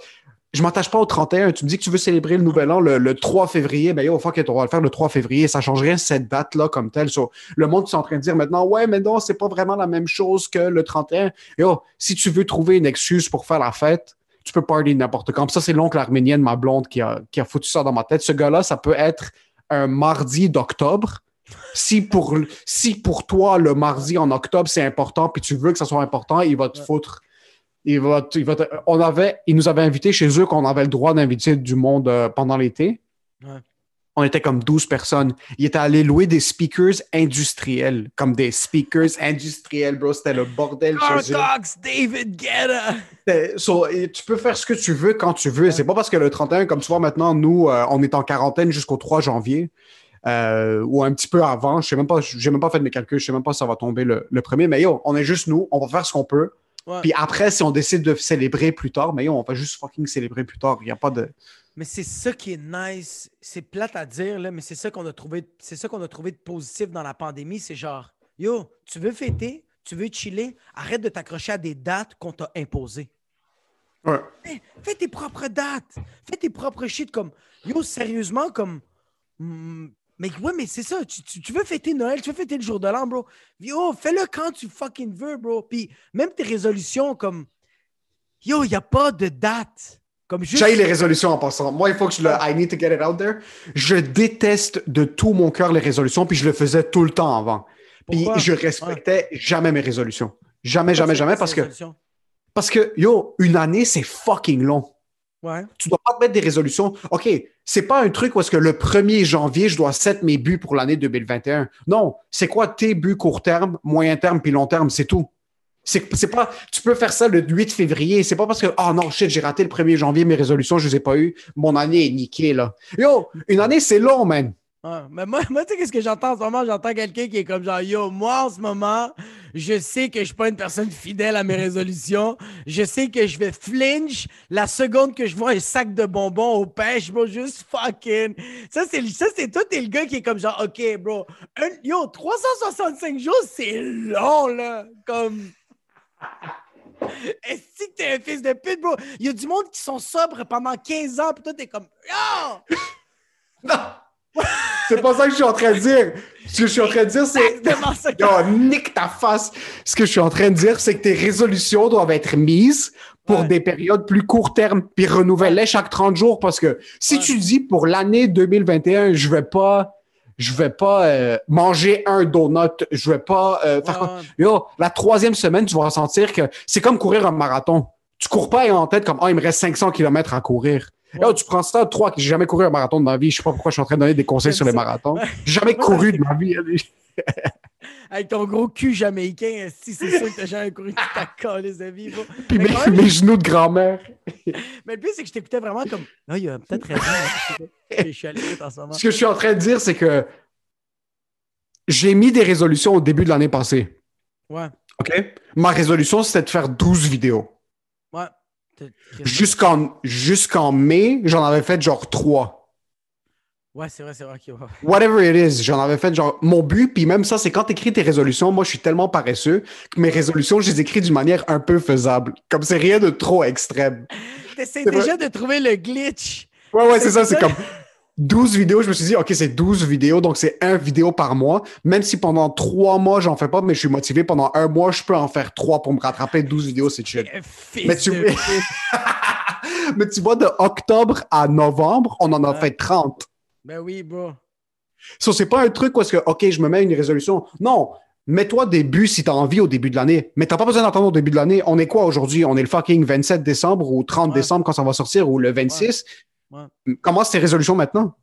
je m'attache pas au 31. Tu me dis que tu veux célébrer le nouvel an le, le 3 février. Ben, yo, fuck it, on va le faire le 3 février. Ça change rien cette date-là comme telle. Le monde qui est en train de dire maintenant, ouais, mais non, c'est pas vraiment la même chose que le 31. Yo, si tu veux trouver une excuse pour faire la fête, tu peux party n'importe quand. Ça, c'est l'oncle arménienne, ma blonde, qui a, qui a foutu ça dans ma tête. Ce gars-là, ça peut être un mardi d'octobre. Si pour, si pour toi, le mardi en octobre, c'est important, puis tu veux que ça soit important, il va te foutre. Il va, il va te- on avait, ils nous avaient invités chez eux qu'on avait le droit d'inviter du monde euh, pendant l'été. Ouais. On était comme 12 personnes. Il était allé louer des speakers industriels, comme des speakers industriels, bro. C'était le bordel. Cox, David Guetta. So, tu peux faire ce que tu veux quand tu veux. C'est pas parce que le 31, comme tu vois maintenant, nous, euh, on est en quarantaine jusqu'au 3 janvier. Euh, ou un petit peu avant. Je sais même pas, j'ai même pas fait mes calculs, je sais même pas si ça va tomber le, le premier. Mais yo, on est juste nous, on va faire ce qu'on peut. Ouais. Puis après, si on décide de célébrer plus tard, mais yo, on va juste fucking célébrer plus tard. Il y a pas de. Mais c'est ça qui est nice. C'est plate à dire, là, mais c'est ça qu'on a trouvé. C'est ça qu'on a trouvé de positif dans la pandémie. C'est genre, yo, tu veux fêter, tu veux chiller, arrête de t'accrocher à des dates qu'on t'a imposées. Ouais. Fais tes propres dates. Fais tes propres shit comme. Yo, sérieusement, comme. hmm, mais ouais, mais c'est ça. Tu, tu- tu veux fêter Noël, tu veux fêter le jour de l'an, bro. Yo, fais-le quand tu fucking veux, bro. Puis même tes résolutions, comme. Yo, il n'y a pas de date. Comme juste. J'ai les résolutions en passant. Moi, il faut que je le. I need to get it out there. Je déteste de tout mon cœur les résolutions, puis je le faisais tout le temps avant. Puis je respectais jamais mes résolutions. Jamais, jamais, jamais, parce que, parce que, yo, une année, c'est fucking long. Ouais. Tu dois pas te mettre des résolutions. OK, c'est pas un truc où est-ce que le 1er janvier, je dois set mes buts pour l'année 2021. Non, c'est quoi tes buts court terme, moyen terme, puis long terme, c'est tout. C'est c'est pas, tu peux faire ça le 8 février. C'est pas parce que, oh non, shit, j'ai raté le 1er janvier, mes résolutions, je les ai pas eues. Mon année est niquée, là. Yo, une année, c'est long, man. Ouais, mais moi, moi tu sais, qu'est-ce que j'entends en ce moment? J'entends quelqu'un qui est comme genre, yo, moi, en ce moment, je sais que je suis pas une personne fidèle à mes résolutions. Je sais que je vais flinch la seconde que je vois un sac de bonbons au pêche, bro, juste fucking. Ça, c'est ça, toi, t'es le gars qui est comme genre, OK, bro, yo, 365 jours, c'est long, là. Comme. Est-ce que t'es un fils de pute, bro? Il y a du monde qui sont sobres pendant 15 ans, puis toi, t'es comme, yo! Non! C'est pas ça que je suis en train de dire. Ce que je suis en train de dire, c'est. Yo, nique ta face. Ce que je suis en train de dire, c'est que tes résolutions doivent être mises pour Ouais. des périodes plus court terme, puis renouveler chaque 30 jours, parce que si Ouais. tu dis pour l'année 2021, je vais pas, je vais pas euh, manger un donut, je vais pas euh, faire Ouais. Yo, la troisième semaine, tu vas ressentir que c'est comme courir un marathon. Tu cours pas en tête comme, oh, il me reste 500 km à courir. Yo, Ouais. tu prends ça, trois, j'ai jamais couru un marathon de ma vie. Je sais pas pourquoi je suis en train de donner des conseils sur les marathons. J'ai jamais couru de ma vie. Avec ton gros cul jamaïcain, si c'est sûr que t'as jamais couru toute ta calisse de vie, bro. Puis mes, même- mes genoux de grand-mère. Mais le plus, c'est que je t'écoutais vraiment comme. Ah, il a peut-être raison. hein. Je suis à en ce moment. Ce que je suis en train de dire, c'est que j'ai mis des résolutions au début de l'année passée. Ouais, OK? Ma résolution, c'était de faire 12 vidéos. Jusqu'en mai, j'en avais fait genre 3. Ouais, c'est vrai, c'est vrai. ouais. Whatever it is, j'en avais fait genre mon but, puis même ça, c'est quand tu écris tes résolutions, moi je suis tellement paresseux que mes résolutions, je les écris d'une manière un peu faisable. Comme c'est rien de trop extrême. T'essaies déjà de trouver le glitch. Ouais, ouais, c'est ça, c'est comme 12 vidéos. Je me suis dit, OK, c'est 12 vidéos, donc c'est un vidéo par mois. Même si pendant trois mois, j'en fais pas, mais je suis motivé, pendant un mois, je peux en faire trois pour me rattraper. 12 vidéos, c'est chill. Fils Mais tu- mais tu vois, de octobre à novembre, on en a Ouais. fait 30. Ben oui, bro. So, c'est pas un truc où est-ce que, OK, je me mets une résolution. Non. Mets-toi des buts si t'as envie au début de l'année. Mais t'as pas besoin d'attendre au début de l'année. On est quoi aujourd'hui? On est le fucking 27 décembre ou 30 Ouais. décembre quand ça va sortir ou le 26. Ouais. Commence tes résolutions maintenant.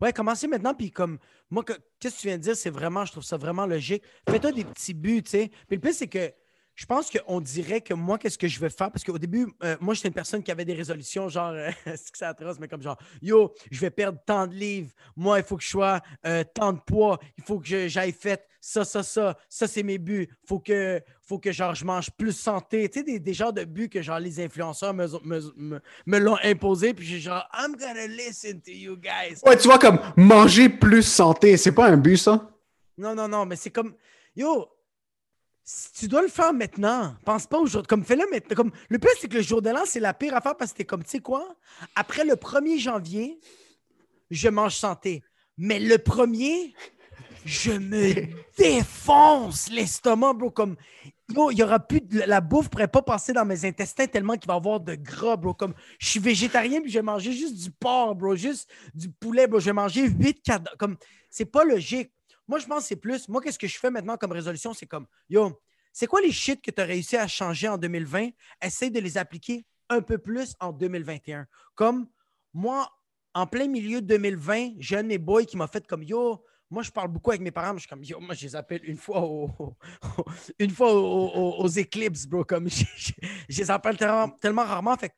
Ouais, commencez maintenant, puis comme, moi, que- qu'est-ce que tu viens de dire, c'est vraiment, je trouve ça vraiment logique. Fais-toi des petits buts, tu sais. Puis le plus, c'est que je pense qu'on dirait que moi, qu'est-ce que je vais faire? Parce qu'au début, euh, moi, j'étais une personne qui avait des résolutions, genre, euh, c'est que c'est atroce, mais comme genre, yo, je vais perdre tant de livres. Moi, il faut que je sois euh, tant de poids. Il faut que j'aille fait ça, ça, ça. Ça, c'est mes buts. Faut que, faut que genre, je mange plus santé. Tu sais, des, des genres de buts que genre les influenceurs me, me, me- me l'ont imposé. Puis j'ai genre, I'm gonna listen to you guys. Ouais, tu vois, comme manger plus santé, c'est pas un but, ça? Non, non, non, mais c'est comme. Yo, si tu dois le faire maintenant, pense pas aujourd'hui. Comme fais-le maintenant. Comme, le plus, c'est que le jour de l'an, c'est la pire affaire parce que t'es comme, tu sais quoi? Après le 1er janvier, je mange santé. Mais le premier, je me défonce l'estomac, bro. Comme, il y aura plus de, la bouffe pourrait pas passer dans mes intestins tellement qu'il va y avoir de gras, bro. Comme, je suis végétarien puis je vais manger juste du porc, bro. Juste du poulet, bro. Je vais manger 8 cadavres. Comme, c'est pas logique. Moi, je pense que c'est plus. Moi, qu'est-ce que je fais maintenant comme résolution? C'est comme, yo, c'est quoi les shit que tu as réussi à changer en 2020? Essaye de les appliquer un peu plus en 2021. Comme moi, en plein milieu de 2020, j'ai un de mes boys qui m'a fait comme yo. Moi, je parle beaucoup avec mes parents, mais je suis comme yo, moi, je les appelle une fois, une fois aux, éclipses, bro. Comme je, les appelle tellement, rarement. Fait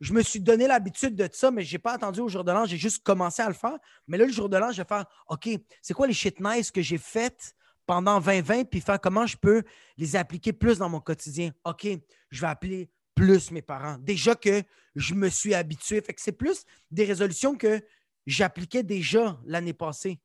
je me suis donné l'habitude de ça, mais je n'ai pas attendu au jour de l'an, j'ai juste commencé à le faire. Mais là, le jour de l'an, je vais faire OK, c'est quoi les shit nice que j'ai faites pendant 2020, puis faire comment je peux les appliquer plus dans mon quotidien? OK, je vais appeler plus mes parents. Déjà que je me suis habitué. Fait que c'est plus des résolutions que j'appliquais déjà l'année passée.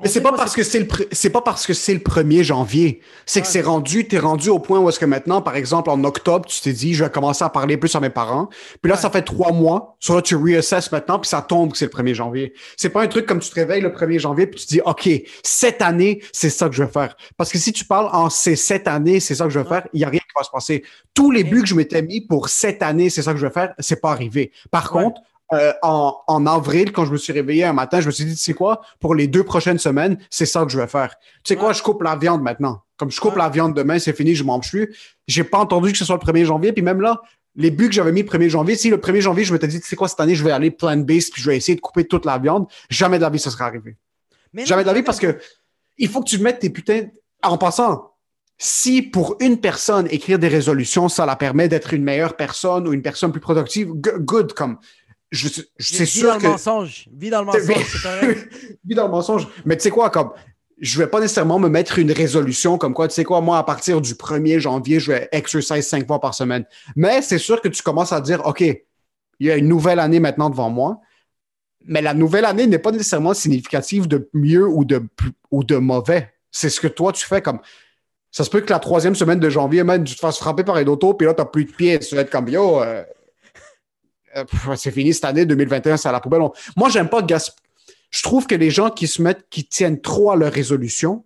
Mais c'est pas, parce que c'est le c'est pas parce que c'est le 1er janvier. C'est que c'est rendu, t'es rendu au point où est-ce que maintenant, par exemple, en octobre, tu t'es dit, je vais commencer à parler plus à mes parents. Puis là, ça fait trois mois. Sur là, tu reassesses maintenant, puis ça tombe que c'est le 1er janvier. C'est pas un truc comme tu te réveilles le 1er janvier, puis tu te dis, OK, cette année, c'est ça que je vais faire. Parce que si tu parles en c'est cette année, c'est ça que je vais faire, il y a rien qui va se passer. Tous les buts que je m'étais mis pour cette année, c'est ça que je vais faire, c'est pas arrivé. Par contre, euh, en, avril, quand je me suis réveillé un matin, je me suis dit, tu sais quoi, pour les deux prochaines semaines, c'est ça que je vais faire. Tu sais quoi, je coupe la viande maintenant. Comme je coupe la viande demain, c'est fini, je mange plus. J'ai pas entendu que ce soit le 1er janvier. Puis même là, les buts que j'avais mis le 1er janvier, si le 1er janvier, je m'étais dit, tu sais quoi, cette année, je vais aller plant-based, puis je vais essayer de couper toute la viande, jamais de la vie, ça serait arrivé. jamais de la vie parce que il faut que tu mettes tes putains. En passant, si pour une personne, écrire des résolutions, ça la permet d'être une meilleure personne ou une personne plus productive, good, comme je, c'est sûr dans que... le mensonge. Vis dans le mensonge, Vis dans le mensonge. Mais tu sais quoi, comme je vais pas nécessairement me mettre une résolution comme quoi, tu sais quoi, moi, à partir du 1er janvier, je vais exerciser cinq fois par semaine. Mais c'est sûr que tu commences à dire, OK, il y a une nouvelle année maintenant devant moi. Mais la nouvelle année n'est pas nécessairement significative de mieux ou de, ou de mauvais. C'est ce que toi, tu fais comme. Ça se peut que la troisième semaine de janvier, même, tu te fasses frapper par un auto, puis là, tu n'as plus de pieds. Tu vas être comme, yo, euh, c'est fini cette année, 2021, c'est à la poubelle. Moi, j'aime pas gaspiller. Je trouve que les gens qui se mettent, qui tiennent trop à leur résolution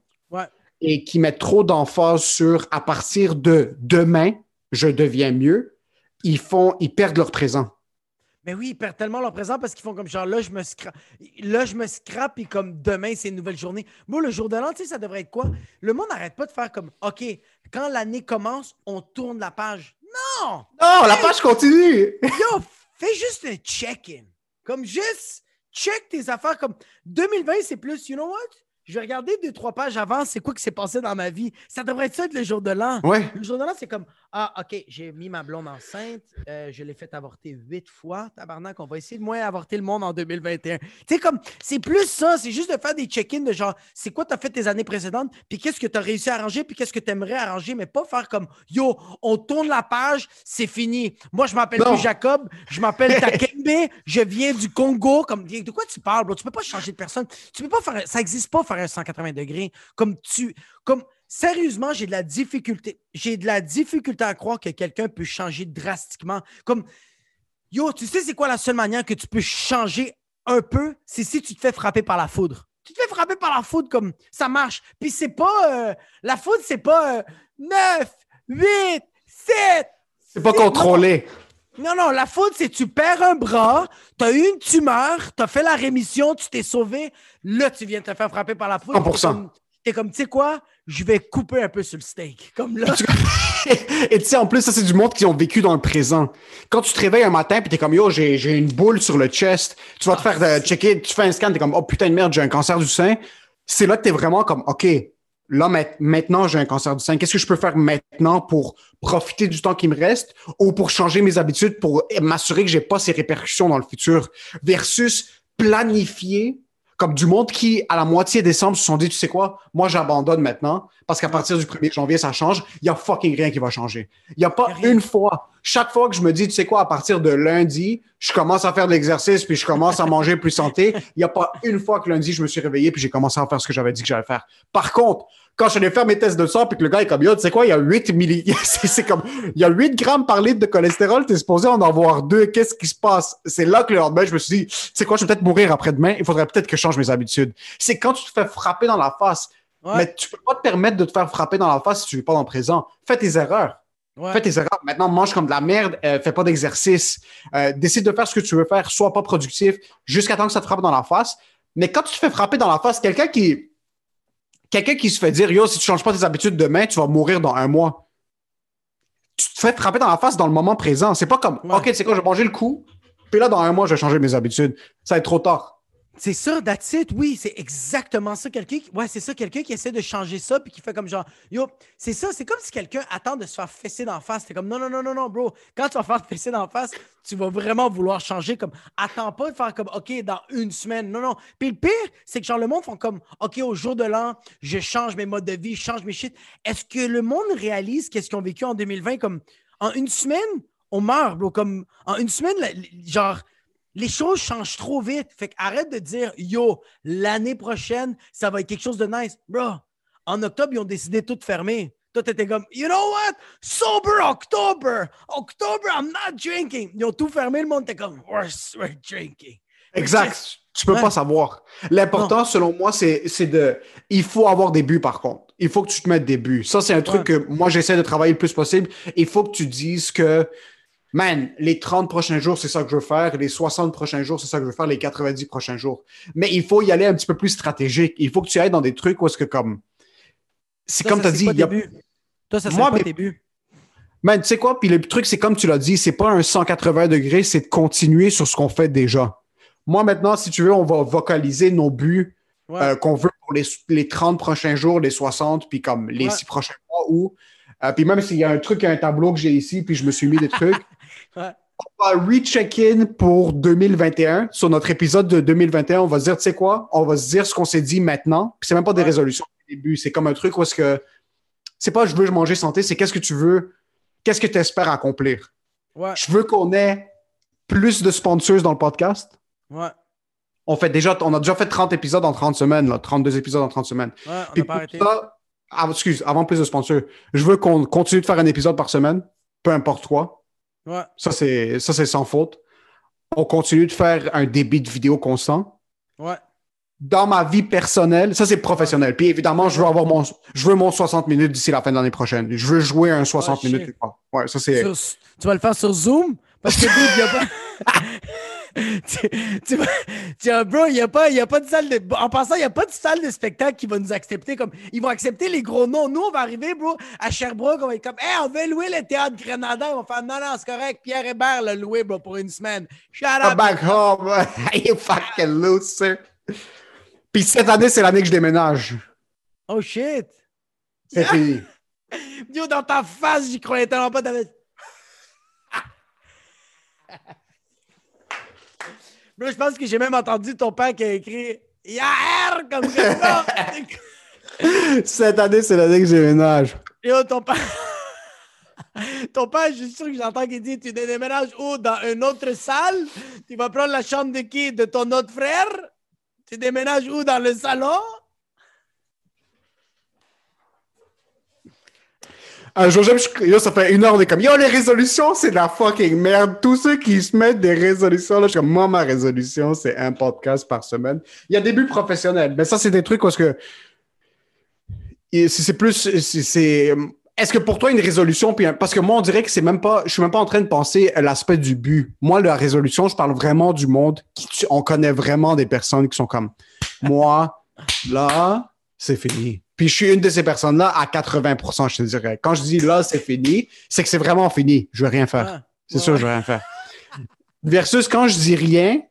et qui mettent trop d'emphase sur à partir de demain, je deviens mieux, ils font, ils perdent leur présent. Mais oui, ils perdent tellement leur présent parce qu'ils font comme genre là, je me scrape. Là, je me scrape et comme demain, c'est une nouvelle journée. Moi, le jour de l'an, tu sais, ça devrait être quoi? Le monde n'arrête pas de faire comme OK, quand l'année commence, on tourne la page. Non! Non, la page continue! Yo, Fais juste un check-in. Comme juste check tes affaires. Comme 2020, c'est plus, you know what? Je vais regarder deux, trois pages avant, c'est quoi qui s'est passé dans ma vie? Ça devrait être ça le jour de l'an. Ouais. Le jour de l'an, c'est comme Ah, OK, j'ai mis ma blonde enceinte, euh, je l'ai fait avorter huit fois. Tabarnak, on va essayer de moins avorter le monde en 2021. Tu sais, comme, c'est plus ça, c'est juste de faire des check-ins de genre, c'est quoi tu as fait tes années précédentes, puis qu'est-ce que tu as réussi à arranger, puis qu'est-ce que tu aimerais arranger, mais pas faire comme Yo, on tourne la page, c'est fini. Moi, je m'appelle plus Jacob, je m'appelle Takembe, je viens du Congo. Comme, de quoi tu parles, bro? Tu peux pas changer de personne. Tu peux pas faire, ça existe pas faire un 180 degrés. Comme tu, comme, sérieusement, j'ai de la difficulté. J'ai de la difficulté à croire que quelqu'un peut changer drastiquement. Comme, yo, tu sais, c'est quoi la seule manière que tu peux changer un peu? C'est si tu te fais frapper par la foudre. Tu te fais frapper par la foudre comme ça marche. Puis c'est pas. Euh, la foudre, c'est pas 9, 8, 7. C'est pas contrôlé. Non, non, la foudre, c'est tu perds un bras, tu as eu une tumeur, tu as fait la rémission, tu t'es sauvé. Là, tu viens te faire frapper par la foudre. 100%. T'es comme, tu sais quoi, je vais couper un peu sur le steak. Comme là. et tu sais, en plus, ça, c'est du monde qui ont vécu dans le présent. Quand tu te réveilles un matin puis t'es comme, yo, j'ai une boule sur le chest, tu vas te faire euh, checker, tu fais un scan, t'es comme, oh putain de merde, j'ai un cancer du sein. C'est là que t'es vraiment comme, OK, là, maintenant, j'ai un cancer du sein. Qu'est-ce que je peux faire maintenant pour profiter du temps qui me reste ou pour changer mes habitudes pour m'assurer que j'ai pas ces répercussions dans le futur? Versus planifier comme du monde qui, à la moitié décembre, se sont dit, tu sais quoi, moi j'abandonne maintenant, parce qu'à partir du 1er janvier, ça change. Il n'y a fucking rien qui va changer. Il n'y a pas une fois. Chaque fois que je me dis, tu sais quoi, à partir de lundi, je commence à faire de l'exercice, puis je commence à manger plus santé, il n'y a pas une fois que lundi, je me suis réveillé, puis j'ai commencé à faire ce que j'avais dit que j'allais faire. Par contre, quand je allé faire mes tests de sang, puis que le gars est comme, yo, tu sais quoi, il y a 8 milli... c'est comme, il y a 8 grammes par litre de cholestérol, t'es supposé en avoir deux, qu'est-ce qui se passe? C'est là que le lendemain, je me suis dit, tu sais quoi, je vais peut-être mourir après-demain, il faudrait peut-être que je change mes habitudes. C'est quand tu te fais frapper dans la face. Mais tu peux pas te permettre de te faire frapper dans la face si tu vis pas dans le présent. Fais tes erreurs. Fais tes erreurs. Maintenant, mange comme de la merde, euh, fais pas d'exercice, euh, décide de faire ce que tu veux faire, sois pas productif jusqu'à temps que ça te frappe dans la face. Mais quand tu te fais frapper dans la face, quelqu'un qui, quelqu'un qui se fait dire, yo, si tu changes pas tes habitudes demain, tu vas mourir dans un mois. Tu te fais frapper dans la face dans le moment présent. C'est pas comme, OK, c'est quoi, je vais manger le coup, puis là, dans un mois, je vais changer mes habitudes. Ça va être trop tard. C'est ça, that's. Oui, c'est exactement ça. Quelqu'un qui... Ouais, c'est ça, quelqu'un qui essaie de changer ça puis qui fait comme genre, yo, c'est ça, c'est comme si quelqu'un attend de se faire fesser d'en face. C'est comme, non, non, non, non, non, bro. Quand tu vas faire fesser d'en face, tu vas vraiment vouloir changer. Comme, attends pas de faire comme, OK, dans une semaine. Non, non. Puis le pire, c'est que genre, le monde font comme, OK, au jour de l'an, je change mes modes de vie, je change mes shit. Est-ce que le monde réalise qu'est-ce qu'ils ont vécu en 2020? Comme, en une semaine, on meurt, bro. Comme, en une semaine, genre, les choses changent trop vite. Fait arrête de dire Yo, l'année prochaine, ça va être quelque chose de nice. Bro, en octobre, ils ont décidé de tout fermer. Toi, t'étais comme You know what? Sober October! October, I'm not drinking. Ils ont tout fermé, le monde était comme We're, drinking. Exact. Tu peux pas savoir. L'important, selon moi, c'est de. Il faut avoir des buts, par contre. Il faut que tu te mettes des buts. Ça, c'est un truc que moi, j'essaie de travailler le plus possible. Il faut que tu dises que man, les 30 prochains jours, c'est ça que je veux faire, les 60 prochains jours, c'est ça que je veux faire, les 90 prochains jours. Mais il faut y aller un petit peu plus stratégique. Il faut que tu ailles dans des trucs où est-ce que comme. C'est comme tu as dit. Il y a... Toi, ça Moi, pas mais... début. Man, tu sais quoi? Puis le truc, c'est comme tu l'as dit, c'est pas un 180 degrés, c'est de continuer sur ce qu'on fait déjà. Moi, maintenant, si tu veux, on va vocaliser nos buts euh, qu'on veut pour les, les, 30 prochains jours, les 60, puis comme les 6 prochains mois ou. Euh, puis même s'il y a un truc, un tableau que j'ai ici, puis je me suis mis des trucs. On va recheck-in pour 2021. Sur notre épisode de 2021, on va se dire, tu sais quoi? On va se dire ce qu'on s'est dit maintenant. Puis c'est même pas des résolutions au début. C'est comme un truc où est-ce que c'est pas je veux manger santé, c'est qu'est-ce que tu veux, qu'est-ce que tu espères accomplir. Je veux qu'on ait plus de sponsors dans le podcast. Ouais. On, fait déjà, on a déjà fait 30 épisodes en 30 semaines, là, 32 épisodes en 30 semaines. Ouais, on pas arrêté. Ça, ah, excuse, avant plus de sponsors, je veux qu'on continue de faire un épisode par semaine, peu importe quoi. Ouais. Ça, c'est sans faute. On continue de faire un débit de vidéo constant. Ouais. Dans ma vie personnelle, ça c'est professionnel. Puis évidemment, je veux avoir mon, je veux mon 60 minutes d'ici la fin de l'année prochaine. Je veux jouer un 60 minutes. Ouais, ça c'est. Tu vas le faire sur Zoom? Parce que, il n'y a pas. tu, tu, bro, il n'y a, pas, a pas de salle de. En passant, il n'y a pas de salle de spectacle qui va nous accepter. comme Ils vont accepter les gros noms. Nous, on va arriver, bro, à Sherbrooke, on va être comme, hey, on veut louer le théâtre Grenada. On va faire, non, non, c'est correct. Pierre Hébert l'a loué, bro, pour une semaine. Shut up. back home. you fucking loser. Puis cette année, c'est l'année que je déménage. Oh shit. C'est fini. Yo, dans ta face, j'y croyais tellement pas. Je pense que j'ai même entendu ton père qui a écrit Yaher comme ça. Cette année, c'est l'année que j'ai ménage. Yo, ton père. Ton père, je suis sûr que j'entends qu'il dit Tu déménages où? Dans une autre salle? Tu vas prendre la chambre de qui? De ton autre frère? Tu déménages où? Dans le salon Un jour, yo, ça fait une heure, on est comme, yo, les résolutions, c'est de la fucking merde. Tous ceux qui se mettent des résolutions, là, je suis comme, moi, ma résolution, c'est un podcast par semaine. Il y a des buts professionnels, mais ça, c'est des trucs parce que c'est plus, c'est, est-ce que pour toi, une résolution, puis parce que moi, on dirait que c'est même pas, je suis même pas en train de penser l'aspect du but. Moi, la résolution, je parle vraiment du monde qui, on connaît vraiment des personnes qui sont comme, moi, là, c'est fini. Puis je suis une de ces personnes-là à 80% je te dirais. Quand je dis là, c'est fini, c'est que c'est vraiment fini. Je veux rien faire. c'est sûr, je veux rien faire. Versus quand je dis rien,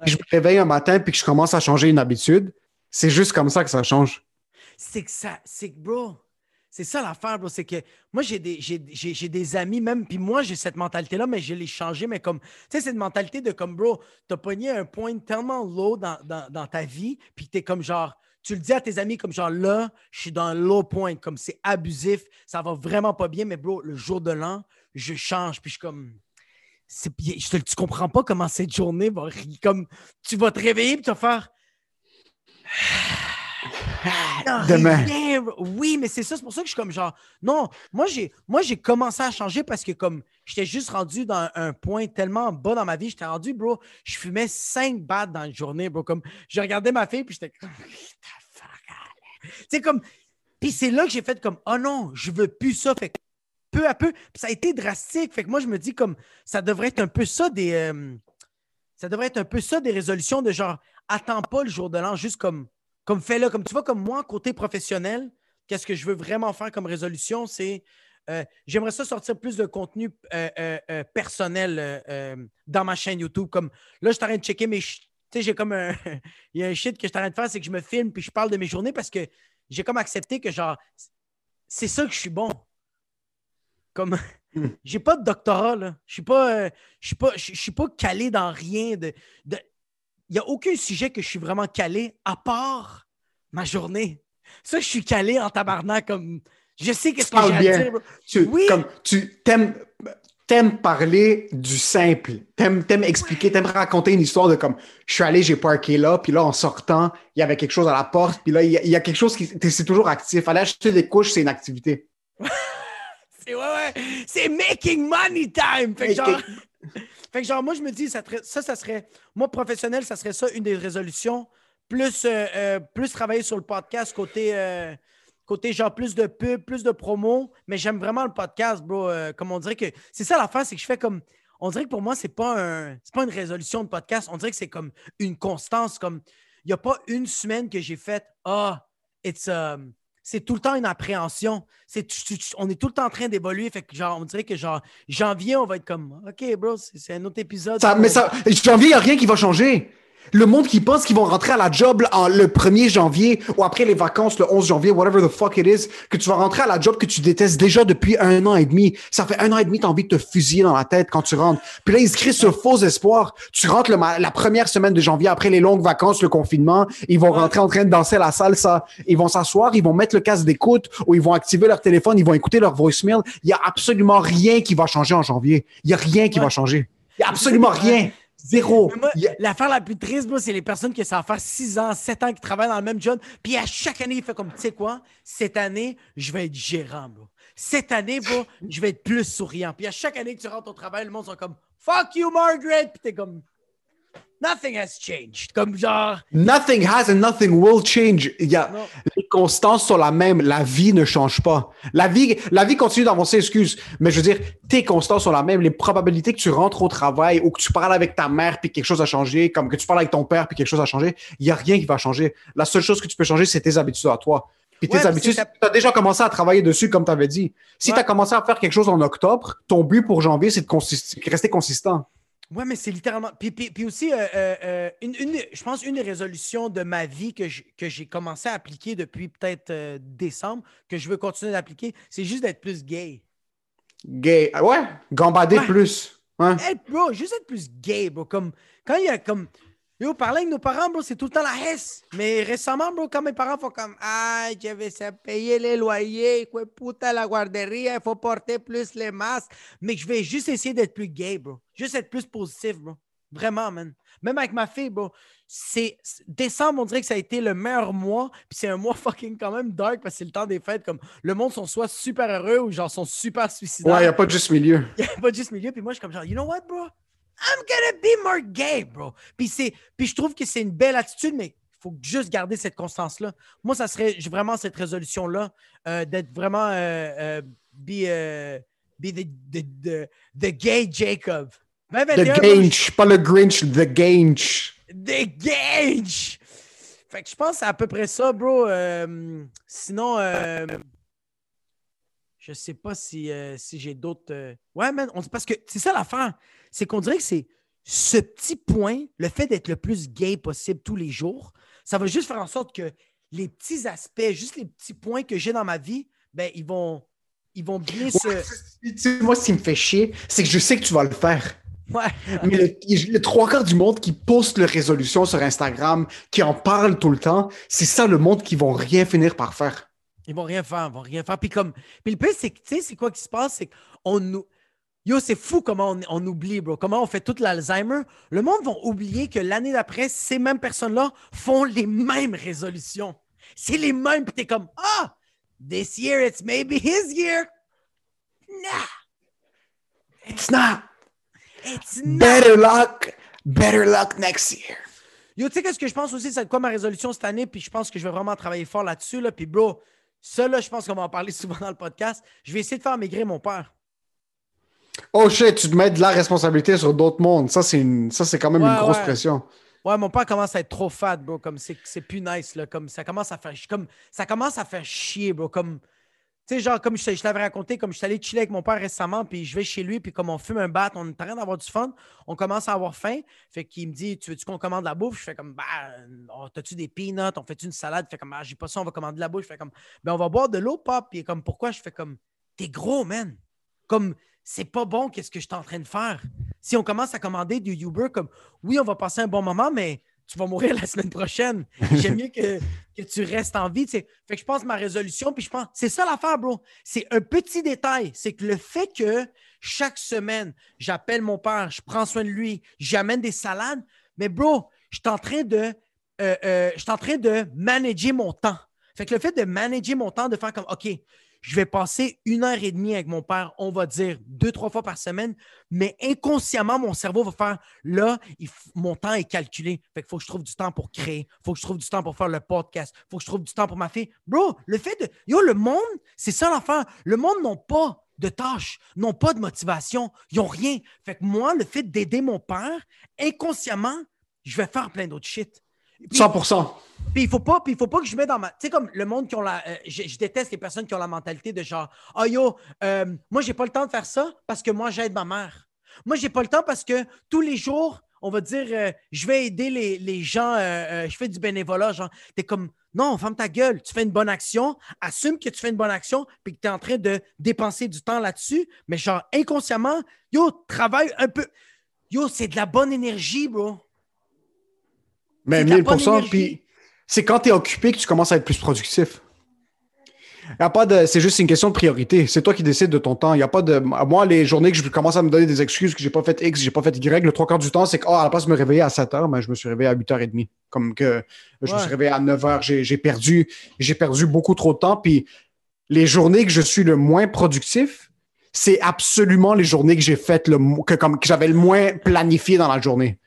puis je me réveille un matin puis que je commence à changer une habitude, c'est juste comme ça que ça change. C'est que ça, c'est que, bro, c'est ça l'affaire, bro. C'est que moi, j'ai des, j'ai, des amis même, puis moi, j'ai cette mentalité-là, mais je l'ai changé. Mais comme, tu sais, cette mentalité de comme, bro, t'as pogné un point tellement low dans, dans, dans ta vie, puis t'es comme genre, tu le dis à tes amis comme genre là, je suis dans low point, comme c'est abusif, ça va vraiment pas bien, mais bro, le jour de l'an, je change, puis je suis comme. Tu comprends pas comment cette journée va. Comme tu vas te réveiller et tu vas faire. Non, Demain. Oui, mais c'est ça, c'est pour ça que je suis comme genre. Non, moi j'ai moi j'ai commencé à changer parce que comme j'étais juste rendu dans un point tellement bas dans ma vie, j'étais rendu, bro, je fumais 5 battes dans une journée, bro. Comme je regardais ma fille, puis j'étais comme sais, comme. Puis c'est là que j'ai fait comme Oh non, je veux plus ça. Fait que peu à peu, puis ça a été drastique. Fait que moi, je me dis comme ça devrait être un peu ça des. euh, ça devrait être un peu ça des résolutions de genre attends pas le jour de l'an, juste comme, comme fais-le. Comme tu vois, comme moi, côté professionnel, qu'est-ce que je veux vraiment faire comme résolution, c'est euh, j'aimerais ça sortir plus de contenu euh, euh, personnel dans ma chaîne YouTube. Comme là, je suis en train de checker mes. Tu sais, j'ai comme un. Il y a un shit que je suis en train de faire, c'est que je me filme puis je parle de mes journées parce que j'ai comme accepté que genre c'est ça que je suis bon. Comme Hmm. j'ai pas de doctorat là, je suis pas je suis pas je je suis pas calé dans rien de de il y a aucun sujet que je suis vraiment calé à part ma journée. Ça je suis calé en tabarnak comme je sais qu'est-ce que j'ai à bien. dire. Tu, Oui. comme, tu t'aimes, t'aimes parler du simple. T'aimes, t'aimes expliquer, t'aimes raconter une histoire de comme, je suis allé, j'ai parké là, puis là, en sortant, il y avait quelque chose à la porte, puis là, il y, a- il y a quelque chose qui, c'est toujours actif. Aller acheter des couches, c'est une activité. C'est ouais, ouais, c'est making money time. Fait que, genre, fait que genre, moi, je me dis, ça, ça, serait, moi, professionnel, ça serait ça, une des résolutions. Plus, euh, euh, plus travailler sur le podcast côté, euh, côté genre plus de pub, plus de promo. Mais j'aime vraiment le podcast, bro. Comme on dirait que. C'est ça l'affaire, c'est que je fais comme. On dirait que pour moi, c'est pas un, pas une résolution de podcast. On dirait que c'est comme une constance. Comme il n'y a pas une semaine que j'ai fait Ah, it's um, c'est tout le temps une appréhension. On est tout le temps en train d'évoluer. Fait que genre, on dirait que genre janvier, on va être comme OK, bro, c'est, un autre épisode. Mais ça, janvier, il n'y a rien qui va changer. Le monde qui pense qu'ils vont rentrer à la job en, le 1er janvier ou après les vacances, le 11 janvier, whatever the fuck it is, que tu vas rentrer à la job que tu détestes déjà depuis un an et demi. Ça fait un an et demi, t'as envie de te fusiller dans la tête quand tu rentres. Puis là, ils se créent ce faux espoir. Tu rentres le la première semaine de janvier après les longues vacances, le confinement. Ils vont rentrer en train de danser à la salle, ça. Ils vont s'asseoir, ils vont mettre le casque d'écoute ou ils vont activer leur téléphone, ils vont écouter leur voicemail. Il y a absolument rien qui va changer en janvier. Il y a rien qui Ouais. va changer. Il y a absolument rien. Zéro. Moi, l'affaire la plus triste, moi, c'est les personnes qui savent faire 6 ans, 7 ans qui travaillent dans le même job. Puis à chaque année, il fait comme, tu sais quoi, cette année, je vais être gérant, bro. Cette année, bro, je vais être plus souriant. Puis à chaque année que tu rentres au travail, le monde sont comme, fuck you, Margaret. Puis t'es comme, nothing has changed. Comme genre, Nothing has and nothing will change. Il y a, Non. les constances sont la même. La vie ne change pas. La vie, la vie continue d'avancer, excuse. Mais je veux dire, tes constances sont la même. Les probabilités que tu rentres au travail ou que tu parles avec ta mère puis quelque chose a changé, comme que tu parles avec ton père puis quelque chose a changé, il y a rien qui va changer. La seule chose que tu peux changer, c'est tes habitudes à toi. Puis tes Ouais, habitudes, tu as déjà commencé à travailler dessus, comme tu avais dit. Si Ouais. tu as commencé à faire quelque chose en octobre, ton but pour janvier, c'est de rester consistant. Ouais, mais c'est littéralement. Puis, puis- puis aussi, euh, euh, euh, une, une- je pense une des résolutions de ma vie que j'ai commencé à appliquer depuis peut-être euh, décembre, que je veux continuer d'appliquer, c'est juste d'être plus gay. Gay. Ah Ouais, gambader Ouais. plus. Ouais. Être, bro, juste être plus gay, bro. Comme, quand il y a comme. Yo, parler avec nos parents, bro, c'est tout le temps la hesse. Mais récemment, bro, quand mes parents font comme Ah, je vais payer les loyers, quoi, puta la guarderie, il faut porter plus les masques. Mais je vais juste essayer d'être plus gay, bro. Juste être plus positif, bro. Vraiment, man. Même avec ma fille, bro. C'est décembre, on dirait que ça a été le meilleur mois. Puis c'est un mois fucking quand même dark parce que c'est le temps des fêtes. Comme le monde sont soit super heureux ou genre sont super suicidaires. Ouais, il n'y a pas de juste milieu. Il n'y a pas juste milieu. Puis moi, je suis comme genre, you know what, bro? I'm gonna be more gay, bro. Puis, c'est, puis je trouve que c'est une belle attitude, mais il faut juste garder cette constance-là. Moi, ça serait j'ai vraiment cette résolution-là euh, d'être vraiment euh, euh, be, be the, the, the, the gay Jacob. The 2021, bro, Grinch, pas le Grinch, The Grinch. The Gage! Fait que je pense à peu près ça, bro. Sinon, je sais pas si, si j'ai d'autres. Ouais, man, on... parce que c'est ça l'affaire. C'est qu'on dirait que c'est ce petit point, le fait d'être le plus gay possible tous les jours, ça va juste faire en sorte que les petits aspects, juste les petits points que j'ai dans ma vie, ben, ils vont, ils vont bien se. Ouais, moi, ce qui me fait chier, c'est que je sais que tu vas le faire. Ouais. Mais le, le trois quarts du monde qui poste leurs résolutions sur Instagram, qui en parle tout le temps, c'est ça le monde qui vont rien finir par faire. Ils vont rien faire, ils vont rien faire. Puis comme, puis le pire, c'est que, tu sais, c'est quoi qui se passe? C'est qu'on nous. Yo, c'est fou comment on, on oublie, bro. Comment on fait tout l'Alzheimer. Le monde va oublier que l'année d'après, ces mêmes personnes-là font les mêmes résolutions. C'est les mêmes, puis t'es comme, ah, this year it's maybe his year. Nah. It's not. It's not. Better luck. Better luck next year. Yo, tu sais, qu'est-ce que je pense aussi, c'est quoi ma résolution cette année, puis je pense que je vais vraiment travailler fort là-dessus, là. Puis, bro, ça, là, je pense qu'on va en parler souvent dans le podcast. Je vais essayer de faire maigrir mon père. Oh shit, tu te mets de la responsabilité sur d'autres mondes. Ça, c'est une... ça, c'est quand même Ouais, une grosse ouais. pression. Ouais, mon père commence à être trop fat, bro. Comme c'est, c'est plus nice, là. Comme ça commence à faire, comme ça commence à faire chier, bro. Comme, tu sais, genre, comme je, je t'avais raconté, comme je suis allé chiller avec mon père récemment, puis je vais chez lui, puis comme on fume un bat, on est en train d'avoir du fun, on commence à avoir faim. Fait qu'il me dit, tu veux-tu qu'on commande de la bouffe? Je fais comme, bah, oh, t'as-tu des peanuts? On fait-tu une salade? Fait comme, ah, j'ai pas ça, on va commander de la bouffe. Je fais comme, ben, on va boire de l'eau, pop. Puis comme, pourquoi? Je fais comme, t'es gros, man. Comme, c'est pas bon, qu'est-ce que je suis en train de faire? Si on commence à commander du Uber, comme, oui, on va passer un bon moment, mais tu vas mourir la semaine prochaine. J'aime mieux que, que tu restes en vie. Fait que je pense ma résolution, puis je pense, c'est ça l'affaire, bro. C'est un petit détail. C'est que le fait que chaque semaine, j'appelle mon père, je prends soin de lui, j'amène des salades, mais bro, je suis en train de, euh, euh, je suis en train de manager mon temps. Fait que le fait de manager mon temps, de faire comme, OK, je vais passer une heure et demie avec mon père, on va dire deux, trois fois par semaine, mais inconsciemment, mon cerveau va faire là, mon temps est calculé. Fait qu'il faut que je trouve du temps pour créer, faut que je trouve du temps pour faire le podcast, faut que je trouve du temps pour ma fille. Bro, le fait de. Yo, le monde, c'est ça l'affaire. Le monde n'a pas de tâches, n'ont pas de motivation, ils n'ont rien. Fait que moi, le fait d'aider mon père, inconsciemment, je vais faire plein d'autres shit. Puis- 100%. puis il faut pas, puis il faut pas que je mette dans ma. Tu sais, comme le monde qui ont la. euh, je, je déteste les personnes qui ont la mentalité de genre Ah yo, euh, moi, j'ai pas le temps de faire ça parce que moi, j'aide ma mère. Moi, j'ai pas le temps parce que tous les jours, on va dire euh, je vais aider les, les gens, euh, je fais du bénévolat. Genre, t'es comme Non, ferme ta gueule, tu fais une bonne action, assume que tu fais une bonne action, puis que tu es en train de dépenser du temps là-dessus, mais genre inconsciemment, yo, travaille un peu. Yo, c'est de la bonne énergie, bro. Mais C'est de la bonne 1000%, énergie. puis c'est quand tu es occupé que tu commences à être plus productif. Y a pas de, c'est juste une question de priorité. C'est toi qui décides de ton temps. Il y a pas de, moi, les journées que je commence à me donner des excuses que j'ai pas fait X, j'ai pas fait Y, le trois quarts du temps, c'est que, oh, à la place de me réveiller à 7 heures, ben, je me suis réveillé à 8h30. Comme que je me suis réveillé à 9 heures. J'ai, j'ai perdu, j'ai perdu beaucoup trop de temps. Puis les journées que je suis le moins productif, c'est absolument les journées que j'ai faites le, que, comme, que j'avais le moins planifié dans la journée.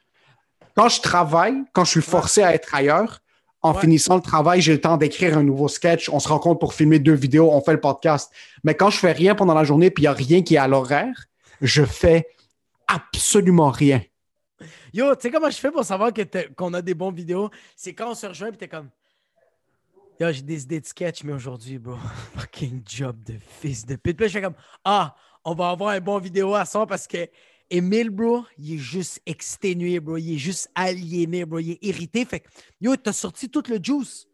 Quand je travaille, quand je suis forcé à être ailleurs, en Ouais. finissant le travail, j'ai le temps d'écrire un nouveau sketch. On se rencontre pour filmer deux vidéos, on fait le podcast. Mais quand je fais rien pendant la journée puis il n'y a rien qui est à l'horaire, je fais absolument rien. Yo, tu sais comment je fais pour savoir qu'on a des bons vidéos? C'est quand on se rejoint et t'es comme. Yo, j'ai des idées de sketch, mais aujourd'hui, bro, fucking job de fils de pute. Puis je fais comme, ah, on va avoir un bon vidéo à son parce que Emile, bro, il est juste exténué, bro. Il est juste aliéné, bro. Il est irrité. Fait que, yo, t'as sorti tout le juice.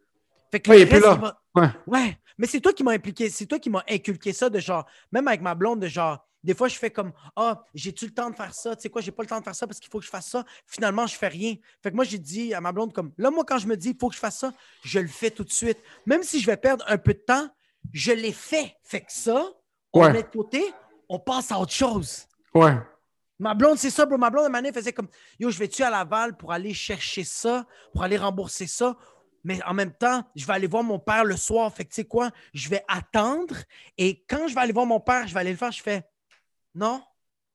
Fait que Ouais, reste, là. Ouais. Ouais, mais c'est toi qui m'as impliqué, c'est toi qui m'as inculqué ça de genre, même avec ma blonde, de genre, des fois, je fais comme, ah, j'ai-tu le temps de faire ça? Tu sais quoi, j'ai pas le temps de faire ça parce qu'il faut que je fasse ça. Finalement, je fais rien. Fait que moi, j'ai dit à ma blonde, comme, là, moi, quand je me dis, il faut que je fasse ça, je le fais tout de suite. Même si je vais perdre un peu de temps, je l'ai fait. Fait que ça, on Ouais. met de côté, on passe à autre chose. Ouais. Ma blonde, c'est ça, bro. Ma blonde, à un moment donné, faisait comme Yo, je vais-tu à Laval pour aller chercher ça, pour aller rembourser ça? Mais en même temps, je vais aller voir mon père le soir. Fait que tu sais quoi? Je vais attendre. Et quand je vais aller voir mon père, je vais aller le faire. Je fais Non,